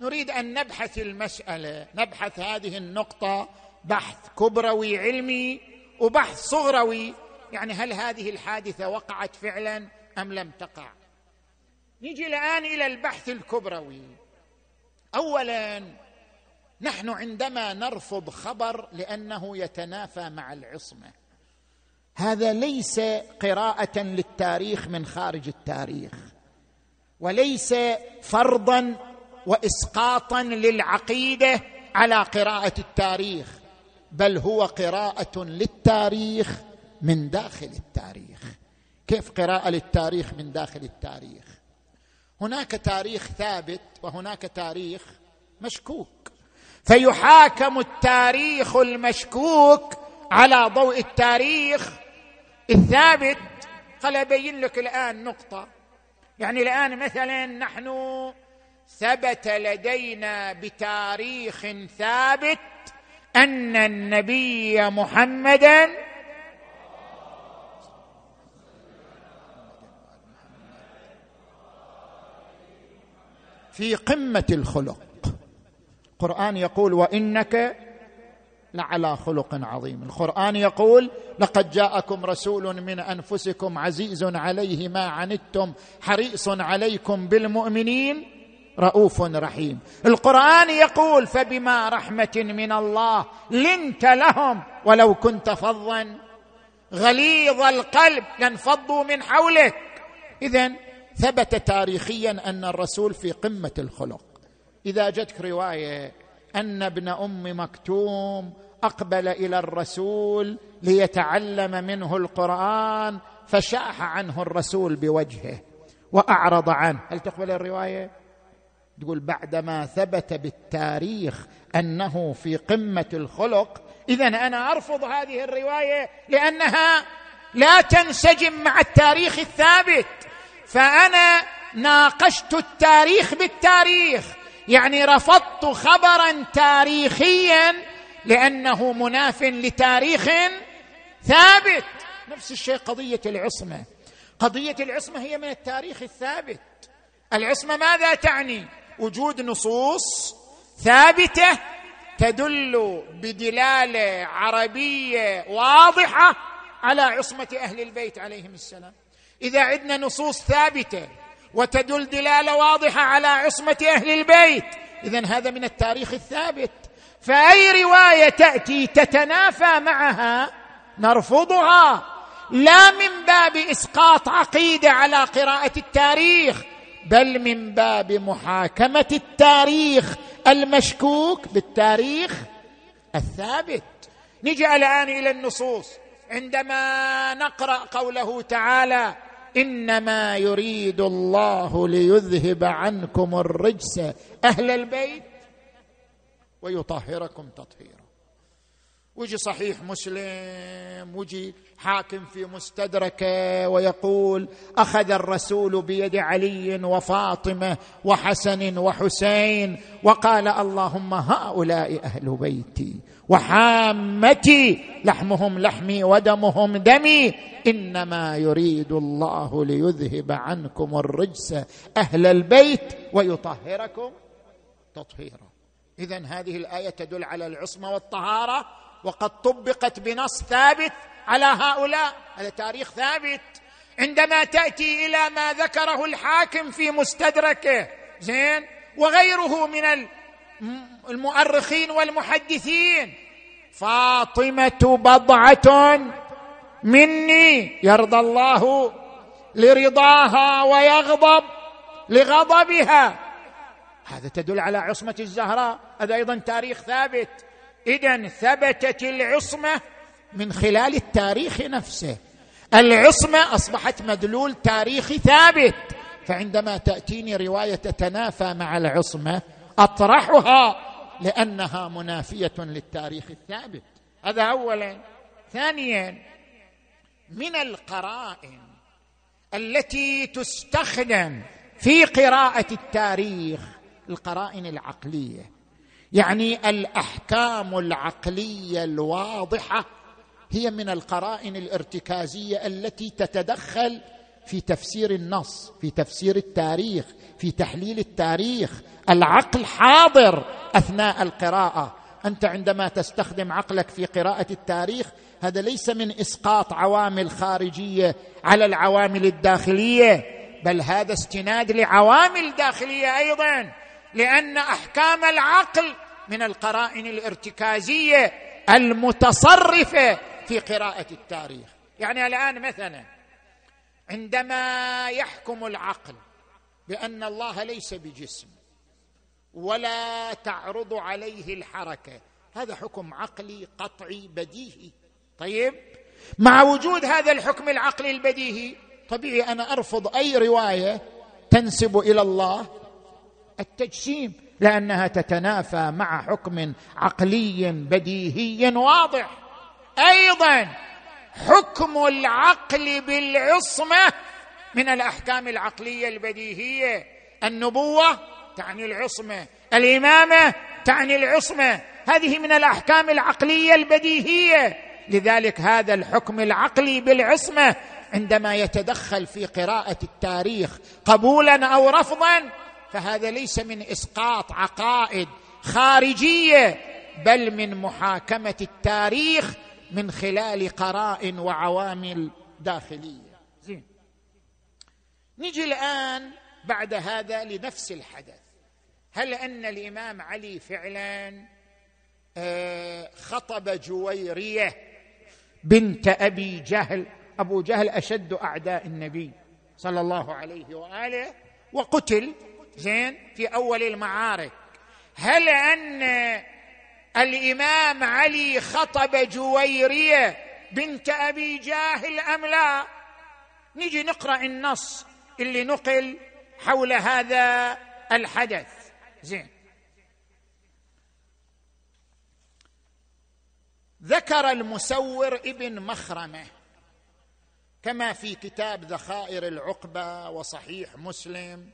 نريد أن نبحث المسألة نبحث هذه النقطة بحث كبروي علمي وبحث صغروي يعني هل هذه الحادثة وقعت فعلا أم لم تقع؟ نجي الآن إلى البحث الكبروي. اولا نحن عندما نرفض خبر لأنه يتنافى مع العصمة. هذا ليس قراءة للتاريخ من خارج التاريخ وليس فرضا واسقاطا للعقيدة على قراءة التاريخ بل هو قراءة للتاريخ من داخل التاريخ. كيف قراءة للتاريخ من داخل التاريخ؟ هناك تاريخ ثابت وهناك تاريخ مشكوك. فيحاكم التاريخ المشكوك على ضوء التاريخ الثابت. قال أبين لك الآن نقطة. يعني الآن مثلا نحن ثبت لدينا بتاريخ ثابت أن النبي محمدا في قمة الخلق. القرآن يقول وإنك لعلى خلق عظيم. القرآن يقول لقد جاءكم رسول من أنفسكم عزيز عليه ما عنتم حريص عليكم بالمؤمنين رؤوف رحيم. القرآن يقول فبما رحمة من الله لنت لهم ولو كنت فظا غليظ القلب لانفضوا من حولك. اذا ثبت تاريخيا أن الرسول في قمة الخلق. إذا جتك رواية أن ابن أم مكتوم أقبل إلى الرسول ليتعلم منه القرآن فشاح عنه الرسول بوجهه وأعرض عنه. هل تقبل الرواية؟ تقول بعدما ثبت بالتاريخ أنه في قمة الخلق اذا أنا أرفض هذه الرواية لأنها لا تنسجم مع التاريخ الثابت. فأنا ناقشت التاريخ بالتاريخ يعني رفضت خبرا تاريخيا لأنه مناف لتاريخ ثابت. نفس الشيء قضية العصمة. قضية العصمة هي من التاريخ الثابت. العصمة ماذا تعني؟ وجود نصوص ثابتة تدل بدلالة عربية واضحة على عصمة أهل البيت عليهم السلام. إذا عندنا نصوص ثابتة وتدل دلالة واضحة على عصمة أهل البيت اذا هذا من التاريخ الثابت. فأي رواية تأتي تتنافى معها نرفضها لا من باب إسقاط عقيدة على قراءة التاريخ بل من باب محاكمة التاريخ المشكوك بالتاريخ الثابت. نجي الآن إلى النصوص. عندما نقرأ قوله تعالى إنما يريد الله ليذهب عنكم الرجس أهل البيت ويطهركم تطهيرا. ويجي صحيح مسلم ويجي حاكم في مستدركة ويقول أخذ الرسول بيد علي وفاطمة وحسن وحسين وقال اللهم هؤلاء أهل بيتي. وحامتي لحمهم لحمي ودمهم دمي. إنما يريد الله ليذهب عنكم الرجس أهل البيت ويطهركم تطهيرا. اذا هذه الآية تدل على العصمة والطهارة وقد طبقت بنص ثابت على هؤلاء. هذا تاريخ ثابت. عندما تأتي إلى ما ذكره الحاكم في مستدركه زين وغيره من المؤرخين والمحدثين. فاطمة بضعة مني يرضى الله لرضاها ويغضب لغضبها. هذا تدل على عصمة الزهراء. هذا أيضا تاريخ ثابت. اذا ثبتت العصمة من خلال التاريخ نفسه. العصمة أصبحت مدلول تاريخي ثابت. فعندما تأتيني رواية تتنافى مع العصمة أطرحها لأنها منافية للتاريخ الثابت. هذا اولا. ثانيا من القرائن التي تستخدم في قراءة التاريخ القرائن العقلية. يعني الأحكام العقلية الواضحة هي من القرائن الارتكازية التي تتدخل في تفسير النص في تفسير التاريخ في تحليل التاريخ. العقل حاضر أثناء القراءة. أنت عندما تستخدم عقلك في قراءة التاريخ هذا ليس من إسقاط عوامل خارجية على العوامل الداخلية بل هذا استناد لعوامل داخلية أيضا لأن أحكام العقل من القرائن الارتكازية المتصرفة في قراءة التاريخ. يعني الآن مثلا عندما يحكم العقل بأن الله ليس بجسم ولا تعرض عليه الحركة هذا حكم عقلي قطعي بديهي. طيب؟ مع وجود هذا الحكم العقلي البديهي طبيعي أنا أرفض أي رواية تنسب إلى الله التجسيم لأنها تتنافى مع حكم عقلي بديهي واضح. أيضا حكم العقل بالعصمة من الأحكام العقلية البديهية. النبوة تعني العصمة الإمامة تعني العصمة. هذه من الأحكام العقلية البديهية. لذلك هذا الحكم العقلي بالعصمة عندما يتدخل في قراءة التاريخ قبولا أو رفضا فهذا ليس من إسقاط عقائد خارجية بل من محاكمة التاريخ من خلال قرائن وعوامل داخلية. زين. نجي الآن بعد هذا لنفس الحدث. هل أن الإمام علي فعلا آه، خطب جويرية بنت أبي جهل أبو جهل أشد أعداء النبي صلى الله عليه وآله وقتل زين في أول المعارك. هل أن الإمام علي خطب جويرية بنت أبي جاهل أم لا؟ نجي نقرأ النص اللي نقل حول هذا الحدث. زين. ذكر المسور ابن مخرمة كما في كتاب ذخائر العقبة وصحيح مسلم.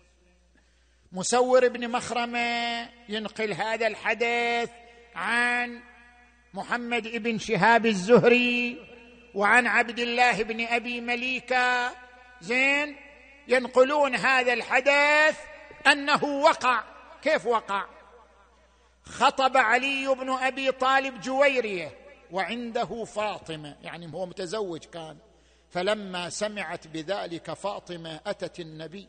مسور ابن مخرمة ينقل هذا الحدث عن محمد بن شهاب الزهري وعن عبد الله بن أبي مليكة. زين ينقلون هذا الحدث أنه وقع. كيف وقع؟ خطب علي بن أبي طالب جويرية وعنده فاطمة يعني هو متزوج كان. فلما سمعت بذلك فاطمة أتت النبي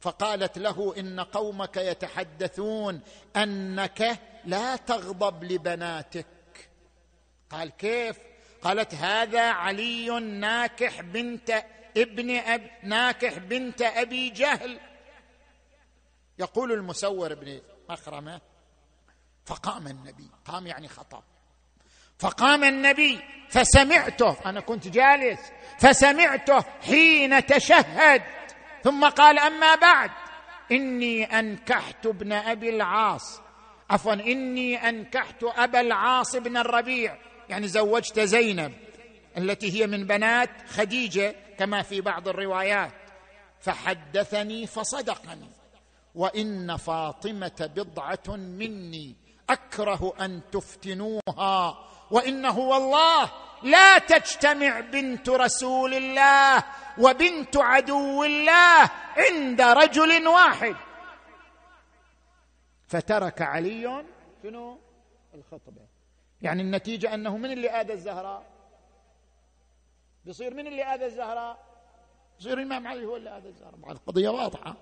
فقالت له إن قومك يتحدثون أنك لا تغضب لبناتك. قال كيف؟ قالت هذا علي ناكح بنت ابن أب ناكح بنت أبي جهل. يقول المسور بن مخرمه فقام النبي. قام يعني خطأ فقام النبي فسمعته. أنا كنت جالس. فسمعته حين تشهد. ثم قال أما بعد إني أنكحت ابن أبي العاص. عفوا إني أنكحت أبا العاص بن الربيع يعني زوجت زينب التي هي من بنات خديجة كما في بعض الروايات. فحدثني فصدقني. وإن فاطمة بضعة مني أكره أن تفتنوها. وانه والله لا تجتمع بنت رسول الله وبنت عدو الله عند رجل واحد. فترك علي شنو؟ الخطبة. يعني النتيجة أنه من اللي آذى الزهراء؟ بيصير من اللي آذى الزهراء؟ يصير الإمام علي هو اللي آذى الزهراء. القضية واضحة.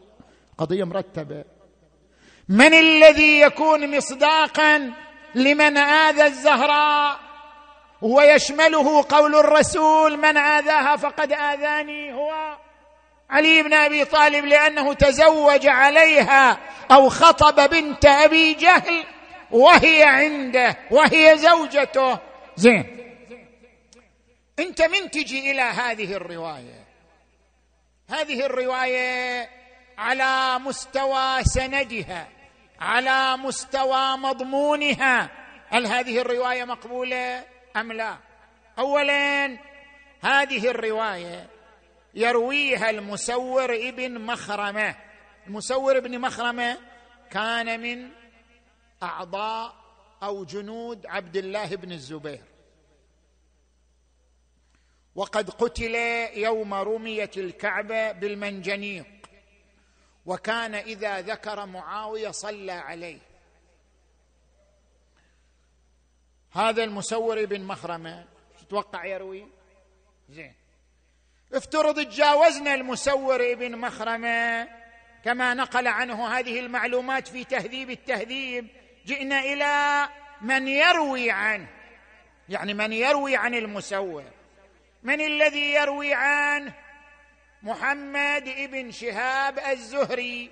قضية مرتبة. من الذي يكون مصداقا لمن آذى الزهراء؟ ويشمله قول الرسول من آذاها فقد آذاني. هو علي بن أبي طالب لأنه تزوج عليها أو خطب بنت أبي جهل وهي عنده وهي زوجته. زين. أنت من تجي إلى هذه الرواية؟ هذه الرواية على مستوى سندها على مستوى مضمونها. هل هذه الرواية مقبولة أم لا؟ اولا هذه الرواية يرويها المسور ابن مخرمة. المسور ابن مخرمة كان من أعضاء أو جنود عبد الله بن الزبير. وقد قتل يوم رميت الكعبه بالمنجنيق. وكان إذا ذكر معاوية صلى عليه. هذا المسور بن مخرمة. تتوقع يروي؟ زين. افترض تجاوزنا المسور ابن مخرمة كما نقل عنه هذه المعلومات في تهذيب التهذيب. جئنا إلى من يروي عنه يعني من يروي عن المسور. من الذي يروي عنه؟ محمد ابن شهاب الزهري.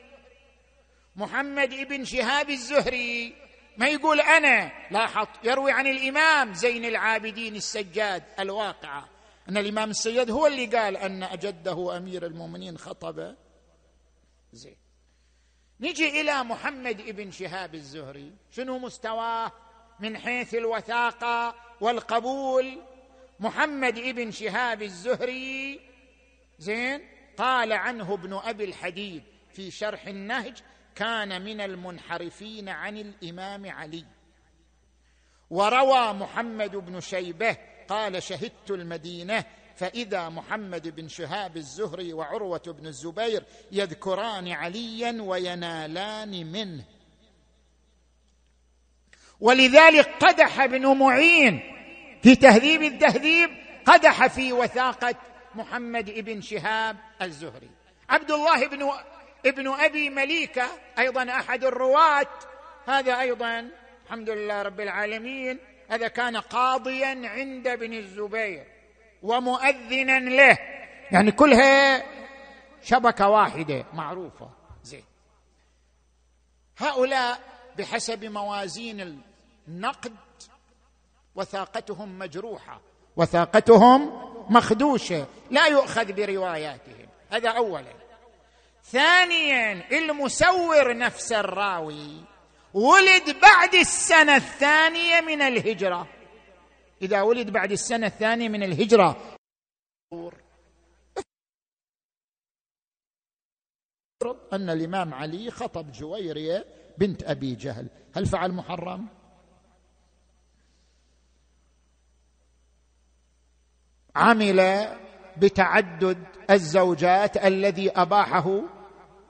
محمد ابن شهاب الزهري. ما يقول أنا؟ لاحظ يروي عن الإمام زين العابدين السجاد الواقعة. أن الإمام السيد هو اللي قال أن أجده أمير المؤمنين خطب. زين. نجي إلى محمد ابن شهاب الزهري. شنو مستواه؟ من حيث الوثاقة والقبول. محمد ابن شهاب الزهري زين قال عنه ابن أبي الحديد في شرح النهج كان من المنحرفين عن الإمام علي. وروى محمد بن شيبة قال شهدت المدينة فإذا محمد بن شهاب الزهري وعروة بن الزبير يذكران عليا وينالان منه. ولذلك قدح ابن معين في تهذيب التهذيب قدح في وثاقة محمد بن شهاب الزهري. عبد الله بن ابن أبي مليكة أيضا أحد الرواة هذا أيضا الحمد لله رب العالمين هذا كان قاضيا عند ابن الزبير ومؤذنا له. يعني كلها شبكة واحدة معروفة. زين. هؤلاء بحسب موازين النقد وثاقتهم مجروحة وثاقتهم مخدوشة. لا يؤخذ برواياتهم. هذا اولا. ثانيا المسور نفس الراوي. ولد بعد السنة الثانية من الهجرة. إذا ولد بعد السنة الثانية من الهجرة. أن الإمام علي خطب جويرية بنت أبي جهل. هل فعل محرم؟ عمل بتعدد الزوجات الذي أباحه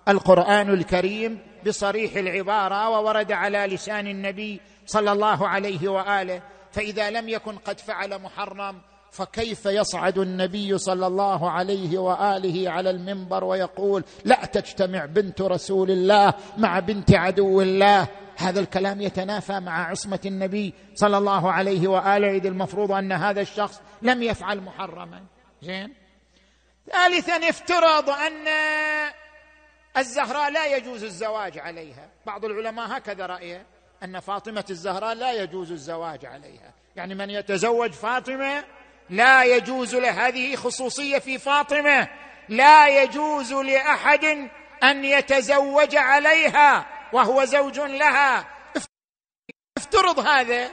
القرآن الكريم بصريح العبارة وورد على لسان النبي صلى الله عليه وآله فإذا لم يكن قد فعل محرم فكيف يصعد النبي صلى الله عليه وآله على المنبر ويقول لا تجتمع بنت رسول الله مع بنت عدو الله هذا الكلام يتنافى مع عصمة النبي صلى الله عليه وآله اذ المفروض أن هذا الشخص لم يفعل محرما. زين؟ ثالثا افترض أن الزهراء لا يجوز الزواج عليها. بعض العلماء هكذا رأيه أن فاطمة الزهراء لا يجوز الزواج عليها. يعني من يتزوج فاطمة لا يجوز له هذه خصوصية في فاطمة. لا يجوز لأحد أن يتزوج عليها وهو زوج لها. افترض هذا.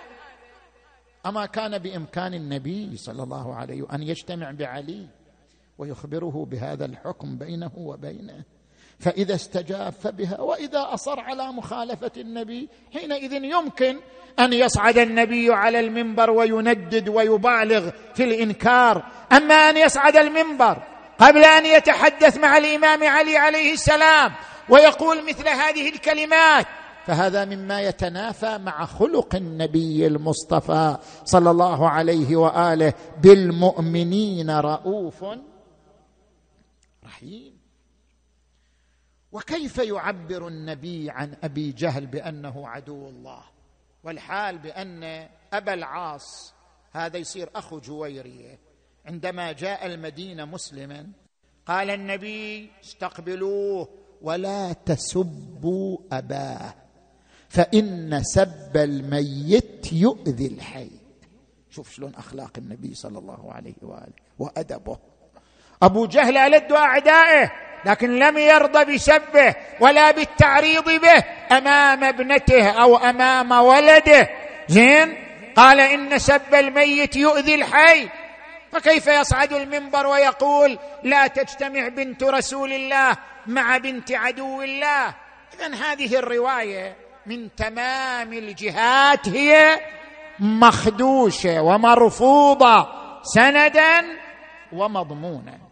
أما كان بإمكان النبي صلى الله عليه أن يجتمع بعلي ويخبره بهذا الحكم بينه وبينه. فإذا استجاب فبها وإذا أصر على مخالفة النبي حينئذ يمكن أن يصعد النبي على المنبر ويندد ويبالغ في الإنكار. أما أن يصعد المنبر قبل أن يتحدث مع الإمام علي عليه السلام ويقول مثل هذه الكلمات فهذا مما يتنافى مع خلق النبي المصطفى صلى الله عليه وآله بالمؤمنين رؤوف رحيم. وكيف يعبر النبي عن أبي جهل بأنه عدو الله؟ والحال بأن أبا العاص هذا يصير أخو جويريه عندما جاء المدينة مسلما قال النبي استقبلوه ولا تسبوا أباه فإن سب الميت يؤذي الحي. شوف شلون أخلاق النبي صلى الله عليه وآله وأدبه. أبو جهل ألد أعدائه. لكن لم يرضى بسبه ولا بالتعريض به أمام ابنته أو أمام ولده. زين؟ قال إن سب الميت يؤذي الحي. فكيف يصعد المنبر ويقول لا تجتمع بنت رسول الله مع بنت عدو الله؟ اذا هذه الرواية من تمام الجهات هي مخدوشة ومرفوضة سندا ومضمونا.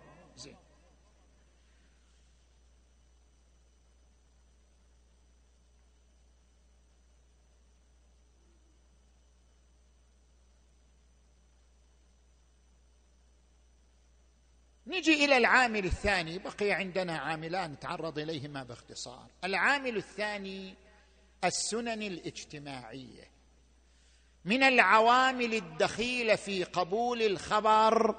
نجي إلى العامل الثاني. بقي عندنا عاملان نتعرض إليهما باختصار. العامل الثاني السنن الاجتماعية. من العوامل الدخيلة في قبول الخبر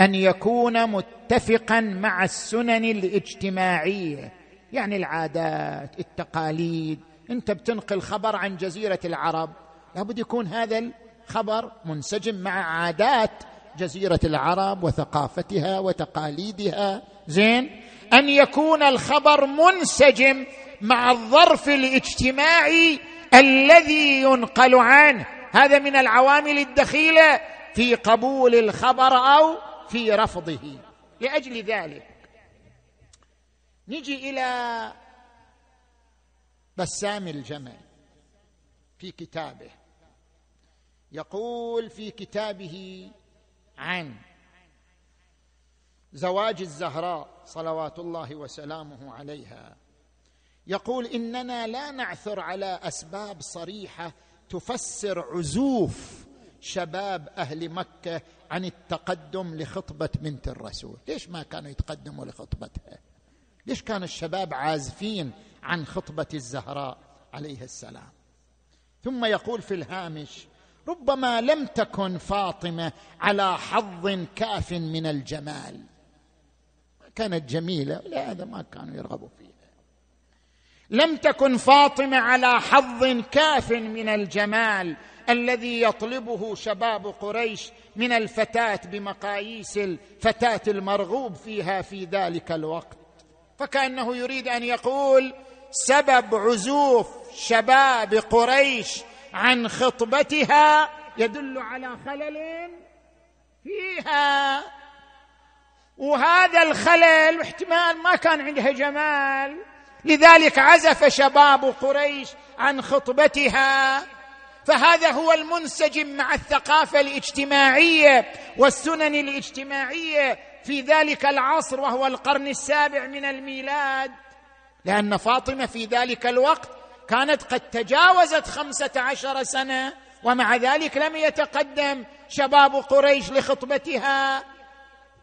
أن يكون متفقا مع السنن الاجتماعية. يعني العادات التقاليد. أنت بتنقل خبر عن جزيرة العرب. لابد يكون هذا الخبر منسجم مع عادات جزيرة العرب وثقافتها وتقاليدها. زين؟ أن يكون الخبر منسجم مع الظرف الاجتماعي الذي ينقل عنه. هذا من العوامل الدخيلة في قبول الخبر أو في رفضه. لأجل ذلك نجي إلى بسام الجمل في كتابه. يقول في كتابه عن زواج الزهراء صلوات الله وسلامه عليها. يقول إننا لا نعثر على أسباب صريحة تفسر عزوف شباب أهل مكة عن التقدم لخطبة بنت الرسول. ليش ما كانوا يتقدموا لخطبتها؟ ليش كان الشباب عازفين عن خطبة الزهراء عليه السلام؟ ثم يقول في الهامش ربما لم تكن فاطمة على حظ كأف من الجمال. كانت جميلة لهذا ما كانوا يرغبوا فيها لم تكن فاطمة على حظ كأف من الجمال الذي يطلبه شباب قريش من الفتاة بمقاييس الفتاة المرغوب فيها في ذلك الوقت. فكأنه يريد أن يقول سبب عزوف شباب قريش عن خطبتها يدل على خلل فيها. وهذا الخلل احتمال ما كان عندها جمال. لذلك عزف شباب قريش عن خطبتها. فهذا هو المنسجم مع الثقافة الاجتماعية والسنن الاجتماعية في ذلك العصر وهو القرن السابع من الميلاد. لأن فاطمة في ذلك الوقت كانت قد تجاوزت خمسة عشر سنة ومع ذلك لم يتقدم شباب قريش لخطبتها.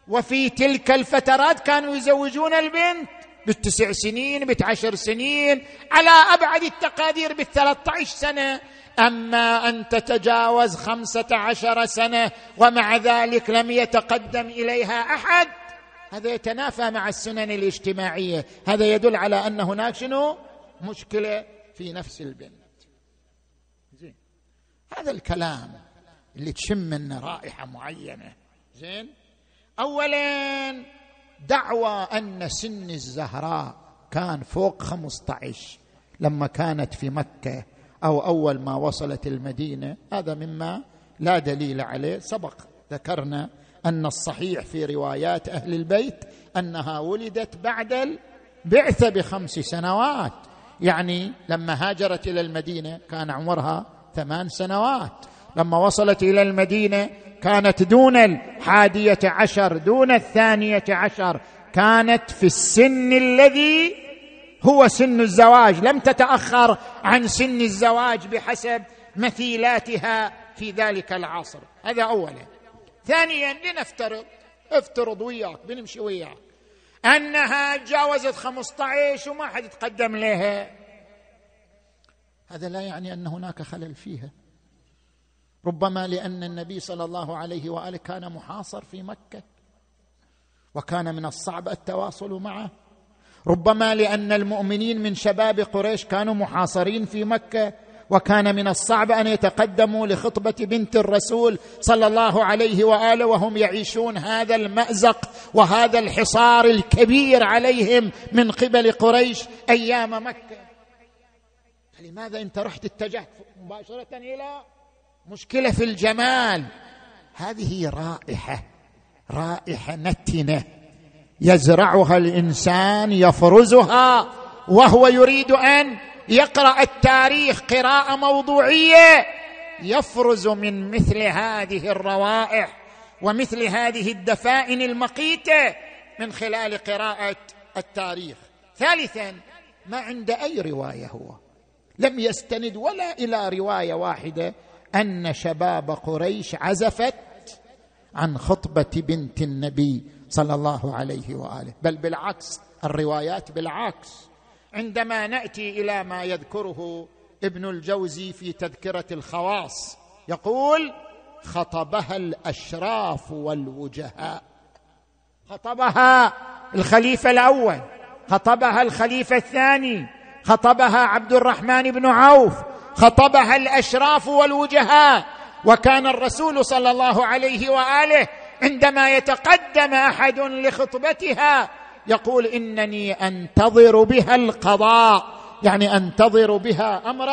وفي تلك الفترات كانوا يزوجون البنت بالتسع سنين بالعشر سنين على أبعد التقادير بالثلاثة عشر سنة. أما أن تتجاوز خمسة عشر سنة ومع ذلك لم يتقدم إليها أحد هذا يتنافى مع السنن الاجتماعية. هذا يدل على أن هناك شنو؟ مشكلة في نفس البنت. زين. هذا الكلام اللي تشم منه رائحة معينة. زين. أولا دعوى أن سن الزهراء كان فوق 15 لما كانت في مكة أو أول ما وصلت المدينة. هذا مما لا دليل عليه. سبق ذكرنا أن الصحيح في روايات أهل البيت أنها ولدت بعد البعثة بخمس سنوات. يعني لما هاجرت إلى المدينة كان عمرها ثمان سنوات. لما وصلت إلى المدينة كانت دون الحادية عشر دون الثانية عشر. كانت في السن الذي هو سن الزواج. لم تتأخر عن سن الزواج بحسب مثيلاتها في ذلك العصر. هذا أولا. ثانيا لنفترض افترض وياك بنمشي وياك. أنها جاوزت 15 وما حد يتقدم لها. هذا لا يعني أن هناك خلل فيها. ربما لأن النبي صلى الله عليه وآله كان محاصر في مكة وكان من الصعب التواصل معه. ربما لأن المؤمنين من شباب قريش كانوا محاصرين في مكة وكان من الصعب أن يتقدموا لخطبة بنت الرسول صلى الله عليه وآله وهم يعيشون هذا المأزق وهذا الحصار الكبير عليهم من قبل قريش أيام مكة. فلماذا أنت رحت اتجهت مباشرة إلى مشكلة في الجمال؟ هذه رائحة رائحة نتنة يزرعها الإنسان يفرزها وهو يريد أن يقرأ التاريخ قراءة موضوعية يفرز من مثل هذه الروائح ومثل هذه الدفائن المقيتة من خلال قراءة التاريخ. ثالثا ما عند أي رواية هو. لم يستند ولا إلى رواية واحدة أن شباب قريش عزفت عن خطبة بنت النبي صلى الله عليه وآله. بل بالعكس الروايات بالعكس. عندما نأتي إلى ما يذكره ابن الجوزي في تذكرة الخواص يقول خطبها الأشراف والوجهاء. خطبها الخليفة الأول خطبها الخليفة الثاني خطبها عبد الرحمن بن عوف خطبها الأشراف والوجهاء. وكان الرسول صلى الله عليه وآله عندما يتقدم أحد لخطبتها يقول إنني أنتظر بها القضاء يعني أنتظر بها أمر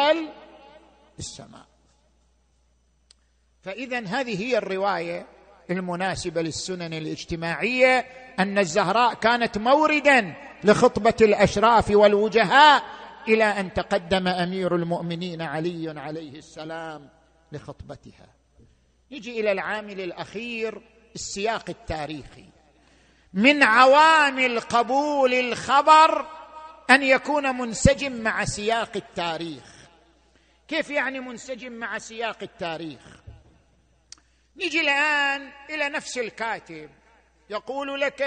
السماء فإذا هذه هي الرواية المناسبة للسنن الاجتماعية أن الزهراء كانت موردا لخطبة الأشراف والوجهاء إلى أن تقدم أمير المؤمنين علي عليه السلام لخطبتها. نجي إلى العامل الأخير السياق التاريخي. من عوامل قبول الخبر أن يكون منسجم مع سياق التاريخ. كيف يعني منسجم مع سياق التاريخ؟ نيجي الآن إلى نفس الكاتب يقول لك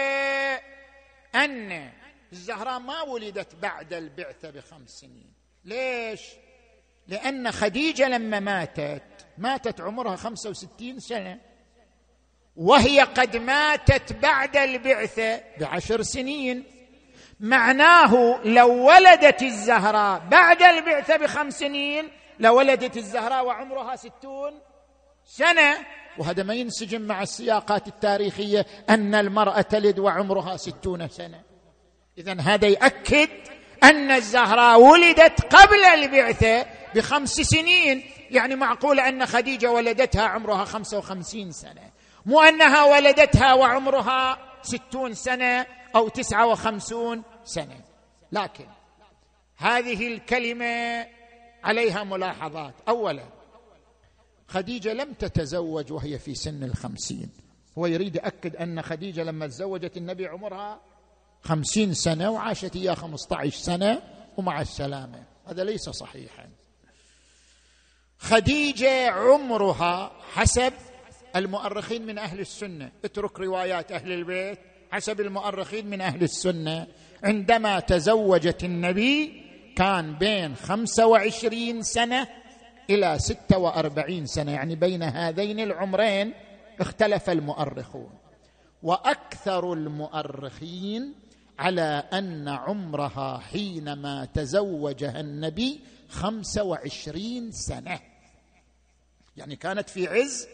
أن الزهراء ما ولدت بعد البعثة بخمس سنين. ليش؟ لأن خديجة لما ماتت ماتت عمرها خمسة وستين سنة. وهي قد ماتت بعد البعثة بعشر سنين. معناه لو ولدت الزهراء بعد البعثة بخمس سنين لولدت الزهراء وعمرها ستون سنة. وهذا ما ينسجم مع السياقات التاريخية أن المرأة تلد وعمرها ستون سنة. اذا هذا يؤكد أن الزهراء ولدت قبل البعثة بخمس سنين. يعني معقول أن خديجة ولدتها عمرها خمسة وخمسين سنة. مو أنها ولدتها وعمرها ستون سنة أو تسعة وخمسون سنة. لكن هذه الكلمة عليها ملاحظات. اولا خديجة لم تتزوج وهي في سن الخمسين. هو يريد يأكد أن خديجة لما تزوجت النبي عمرها خمسين سنة وعاشت إياه خمسة عشر سنة ومع السلامة. هذا ليس صحيحا. خديجة عمرها حسب المؤرخين من أهل السنة. اترك روايات أهل البيت حسب المؤرخين من أهل السنة. عندما تزوجت النبي كان بين خمسة وعشرين سنة إلى ستة وأربعين سنة. يعني بين هذين العمرين اختلف المؤرخون. وأكثر المؤرخين على أن عمرها حينما تزوجها النبي خمسة وعشرين سنة. يعني كانت في عز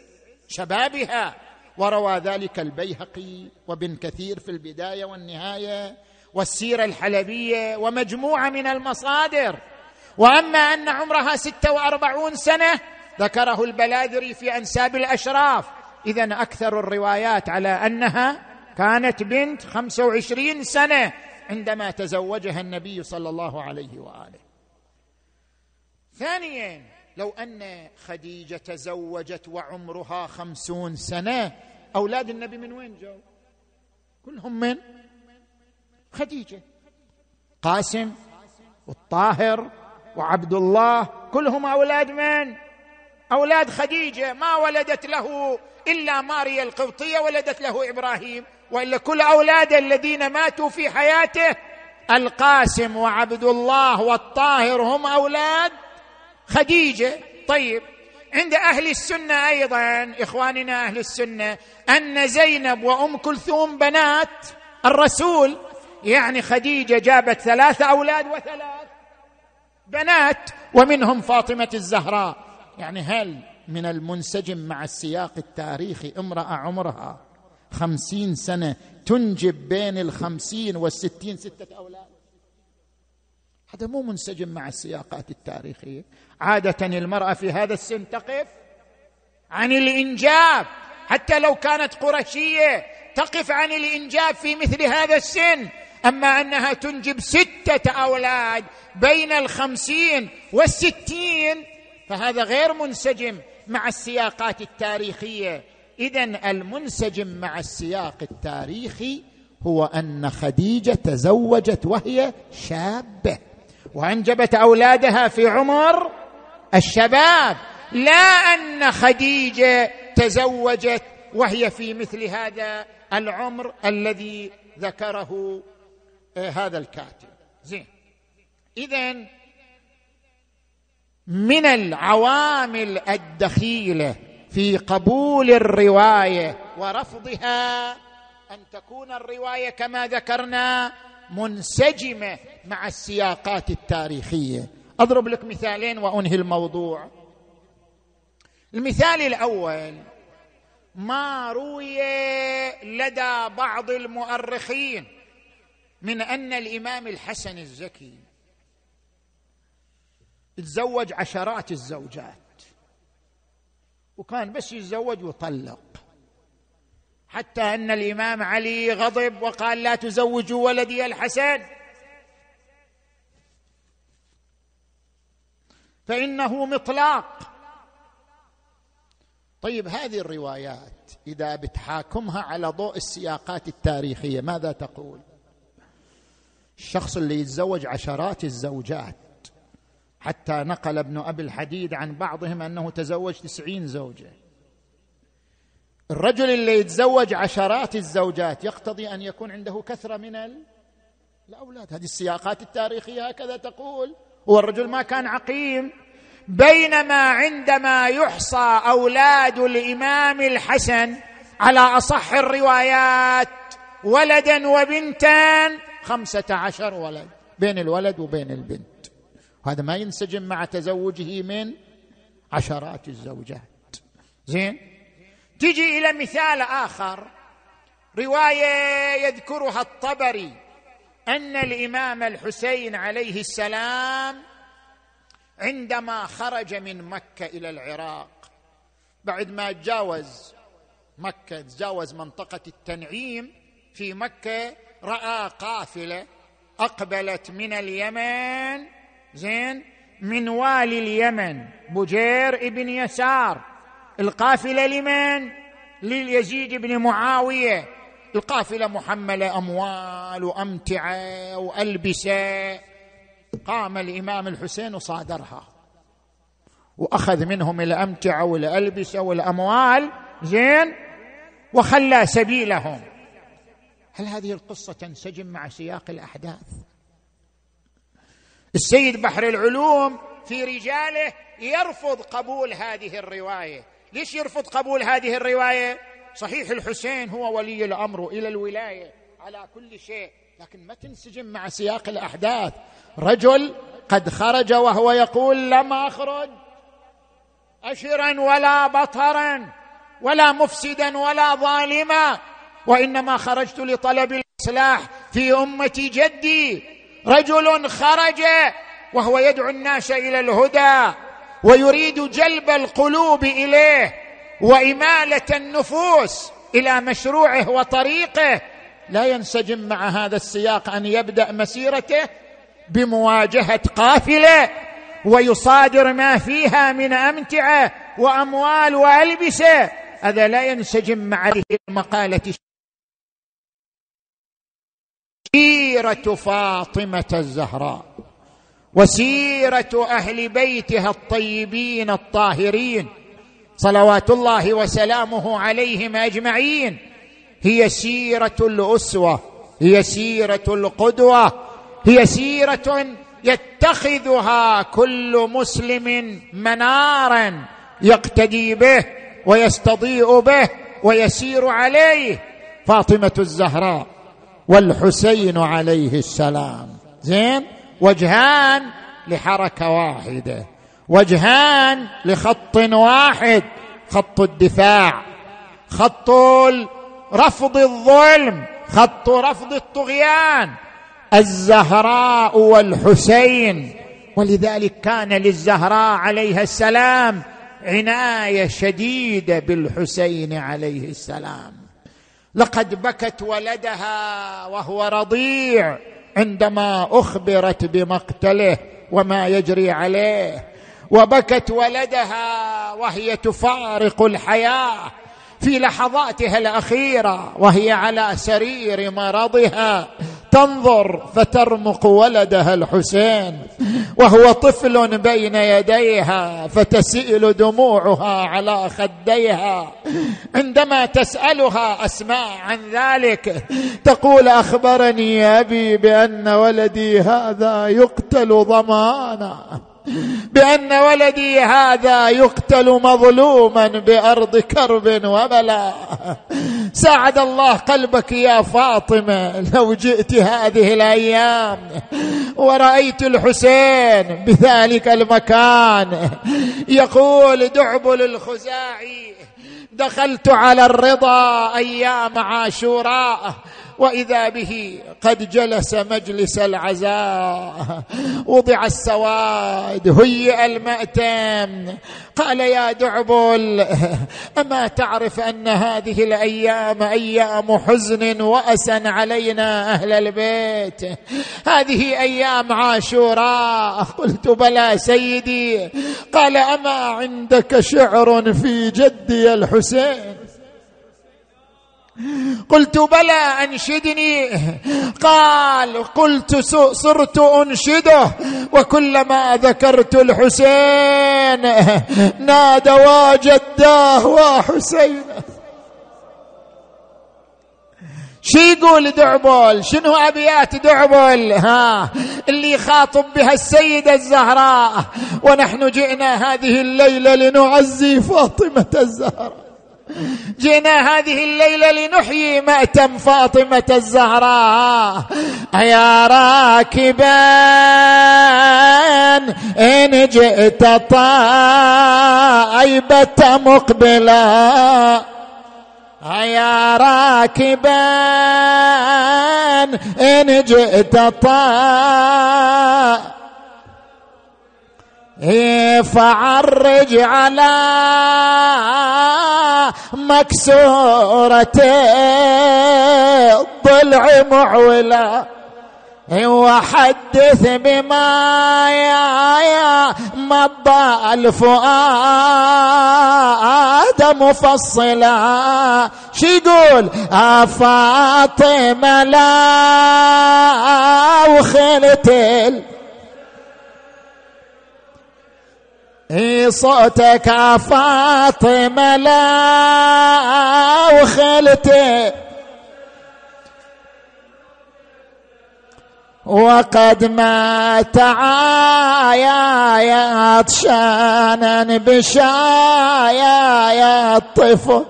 شبابها. وروى ذلك البيهقي وابن كثير في البداية والنهاية والسيرة الحلبية ومجموعة من المصادر. وأما أن عمرها ستة وأربعون سنة ذكره البلاذري في أنساب الأشراف. اذا أكثر الروايات على أنها كانت بنت خمسة وعشرين سنة عندما تزوجها النبي صلى الله عليه وآله. ثانيا لو أن خديجة تزوجت وعمرها خمسون سنة أولاد النبي من وين جو كلهم من خديجة. قاسم والطاهر وعبد الله كلهم أولاد من؟ أولاد خديجة. ما ولدت له إلا ماريا القبطية ولدت له إبراهيم. وإلا كل اولاده الذين ماتوا في حياته القاسم وعبد الله والطاهر هم أولاد خديجة طيب عند أهل السنة أيضا إخواننا أهل السنة أن زينب وأم كلثوم بنات الرسول يعني خديجة جابت ثلاثة أولاد وثلاث بنات ومنهم فاطمة الزهراء. يعني هل من المنسجم مع السياق التاريخي امرأة عمرها خمسين سنة تنجب بين الخمسين والستين ستة أولاد؟ هذا مو منسجم مع السياقات التاريخية. عادة المرأة في هذا السن تقف عن الإنجاب. حتى لو كانت قرشية تقف عن الإنجاب في مثل هذا السن. أما أنها تنجب ستة أولاد بين الخمسين والستين فهذا غير منسجم مع السياقات التاريخية. اذا المنسجم مع السياق التاريخي هو أن خديجة تزوجت وهي شابة. وأنجبت أولادها في عمر الشباب لا أن خديجة تزوجت وهي في مثل هذا العمر الذي ذكره آه، هذا الكاتب. زين. اذا من العوامل الدخيلة في قبول الرواية ورفضها أن تكون الرواية كما ذكرنا منسجمة مع السياقات التاريخية. أضرب لك مثالين وأنهي الموضوع. المثال الأول ما روي لدى بعض المؤرخين من أن الإمام الحسن الزكي تزوج عشرات الزوجات. وكان بس يتزوج ويطلق حتى أن الإمام علي غضب وقال لا تزوجوا ولدي الحسن. فإنه مطلاق. طيب هذه الروايات إذا بتحاكمها على ضوء السياقات التاريخية ماذا تقول؟ الشخص اللي يتزوج عشرات الزوجات حتى نقل ابن أبي الحديد عن بعضهم أنه تزوج تسعين زوجة. الرجل اللي يتزوج عشرات الزوجات يقتضي أن يكون عنده كثرة من الأولاد. هذه السياقات التاريخية هكذا تقول. هو الرجل ما كان عقيم. بينما عندما يحصى أولاد الإمام الحسن على أصح الروايات ولدا وبنتا خمسة عشر ولد. بين الولد وبين البنت. وهذا ما ينسجم مع تزوجه من عشرات الزوجات. زين؟ تجي إلى مثال آخر. رواية يذكرها الطبري. أن الإمام الحسين عليه السلام عندما خرج من مكة إلى العراق بعد ما تجاوز مكة تجاوز منطقة التنعيم في مكة رأى قافلة أقبلت من اليمن زين من والي اليمن بجير ابن يسار. القافلة لمن؟ لليزيد بن معاوية. القافلة محملة أموال وأمتعة وألبسة. قام الإمام الحسين وصادرها. وأخذ منهم الأمتعة والألبسة والأموال. زين؟ وخلى سبيلهم. هل هذه القصة تنسجم مع سياق الأحداث؟ السيد بحر العلوم في رجاله يرفض قبول هذه الرواية. ليش يرفض قبول هذه الرواية؟ صحيح الحسين هو ولي الأمر إلى الولاية على كل شيء لكن ما تنسجم مع سياق الأحداث. رجل قد خرج وهو يقول لم أخرج أشرا ولا بطرا ولا مفسدا ولا ظالما وإنما خرجت لطلب الإصلاح في أمة جدي. رجل خرج وهو يدعو الناس إلى الهدى. ويريد جلب القلوب إليه وإمالة النفوس إلى مشروعه وطريقه لا ينسجم مع هذا السياق أن يبدأ مسيرته بمواجهة قافلة ويصادر ما فيها من أمتعة وأموال وألبسة. هذا لا ينسجم مع هذه المقالة. سيره فاطمة الزهراء. وسيرة أهل بيتها الطيبين الطاهرين صلوات الله وسلامه عليهم أجمعين هي سيرة الأسوة هي سيرة القدوة هي سيرة يتخذها كل مسلم منارا يقتدي به ويستضيء به ويسير عليه فاطمة الزهراء والحسين عليه السلام. زين؟ وجهان لحركة واحدة وجهان لخط واحد خط الدفاع خط رفض الظلم خط رفض الطغيان الزهراء والحسين. ولذلك كان للزهراء عليها السلام عناية شديدة بالحسين عليه السلام. لقد بكت ولدها وهو رضيع. عندما أخبرت بمقتله وما يجري عليه وبكت ولدها وهي تفارق الحياة في لحظاتها الأخيرة وهي على سرير مرضها. تنظر فترمق ولدها الحسين وهو طفل بين يديها فتسيل دموعها على خديها. عندما تسألها أسماء عن ذلك تقول أخبرني أبي بأن ولدي هذا يقتل ضمانا. بأن ولدي هذا يقتل مظلوما بأرض كرب وبلاء ساعد الله قلبك يا فاطمة لو جئت هذه الأيام. ورأيت الحسين بذلك المكان. يقول دعبل الخزاعي دخلت على الرضا أيام عاشوراء. وإذا به قد جلس مجلس العزاء وضع السواد هيئ المأتم. قال يا دعبل أما تعرف أن هذه الأيام أيام حزن واسى علينا أهل البيت؟ هذه أيام عاشوراء. قلت بلى سيدي. قال أما عندك شعر في جدي الحسين؟ قلت بلى أنشدني. قال قلت صرت أنشده. وكلما ذكرت الحسين نادى وجداه وحسين. شو يقول دعبل شنو أبيات دعبل ها اللي يخاطب بها السيدة الزهراء. ونحن جئنا هذه الليلة لنعزي فاطمة الزهراء. جئنا هذه الليلة لنحيي مأتم فاطمة الزهراء. يا راكبا إن جئت طائبة مقبلا. يا راكبا إن جئت طائبا فعرج على مكسورة الضلع معولا وحدث بما يا يا مضى الفؤاد مفصلا. شو يقول؟ فاطمة لا وخلت صوتك فاطمة لا وخلتي وقد مات عايا شانا بشايا يا الطفل.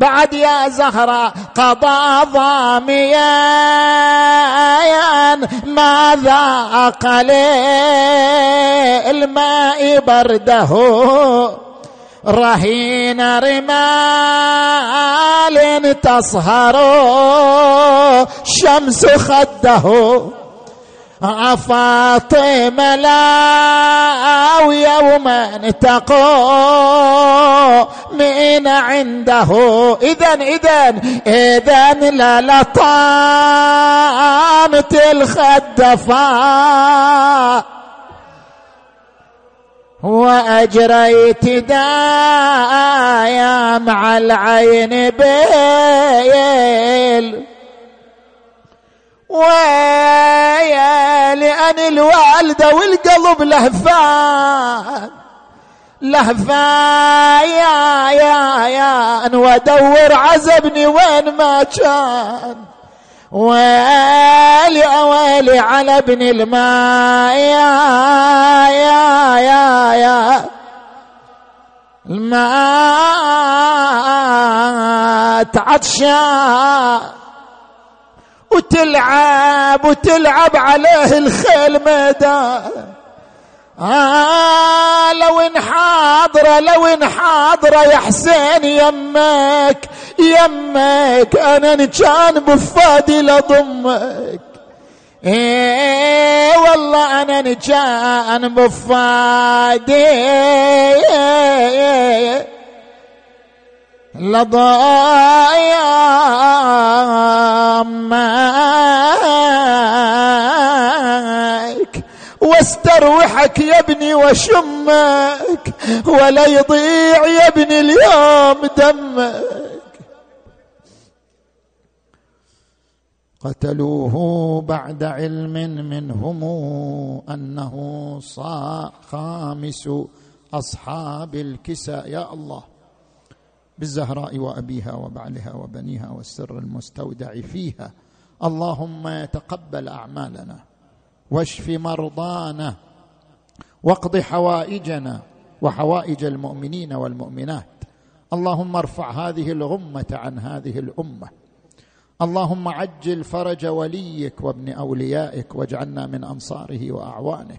بعد يا زهرة قضى ضاميا. ما ذاق الماء برده؟ رهين رمال تصهر شمس خده. فاطمة لا ويوما تقو من عنده. إذا إذا إذا لا لطامت الخدفاء وأجريت دايا مع العين بيل. ويا لأن الوالدة والقلب لهفان. لهفان يا يا يا وادور عزبني وين ما كان. ويلي اويلي على ابن الماء يا يا يا يا. الماء عطشان وتلعب وتلعب عليه الخيل ميدان. آه لو ان حاضرة لو ان حاضرة يا حسين يمك يمك. أنا كان بفادي لضمك إيه والله أنا كان بفادي لضايمك واستروحك يا ابني وشمك ولا يضيع يا ابني اليوم دمك. قتلوه بعد علم منهم أنه خامس أصحاب الكساء. يا الله. بالزهراء وأبيها وبعلها وبنيها والسر المستودع فيها. اللهم تقبل أعمالنا واشف مرضانا واقض حوائجنا وحوائج المؤمنين والمؤمنات. اللهم ارفع هذه الغمة عن هذه الأمة. اللهم عجل فرج وليك وابن أوليائك واجعلنا من أنصاره وأعوانه.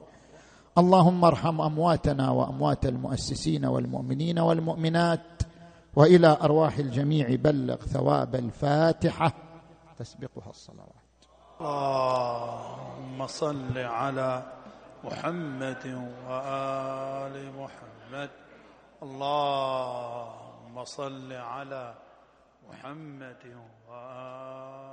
اللهم ارحم أمواتنا وأموات المؤسسين والمؤمنين والمؤمنات. وإلى أرواح الجميع بلغ ثواب الفاتحة. تسبقها الصلوات. اللهم صل على محمد وآل محمد. اللهم صل على محمد وآل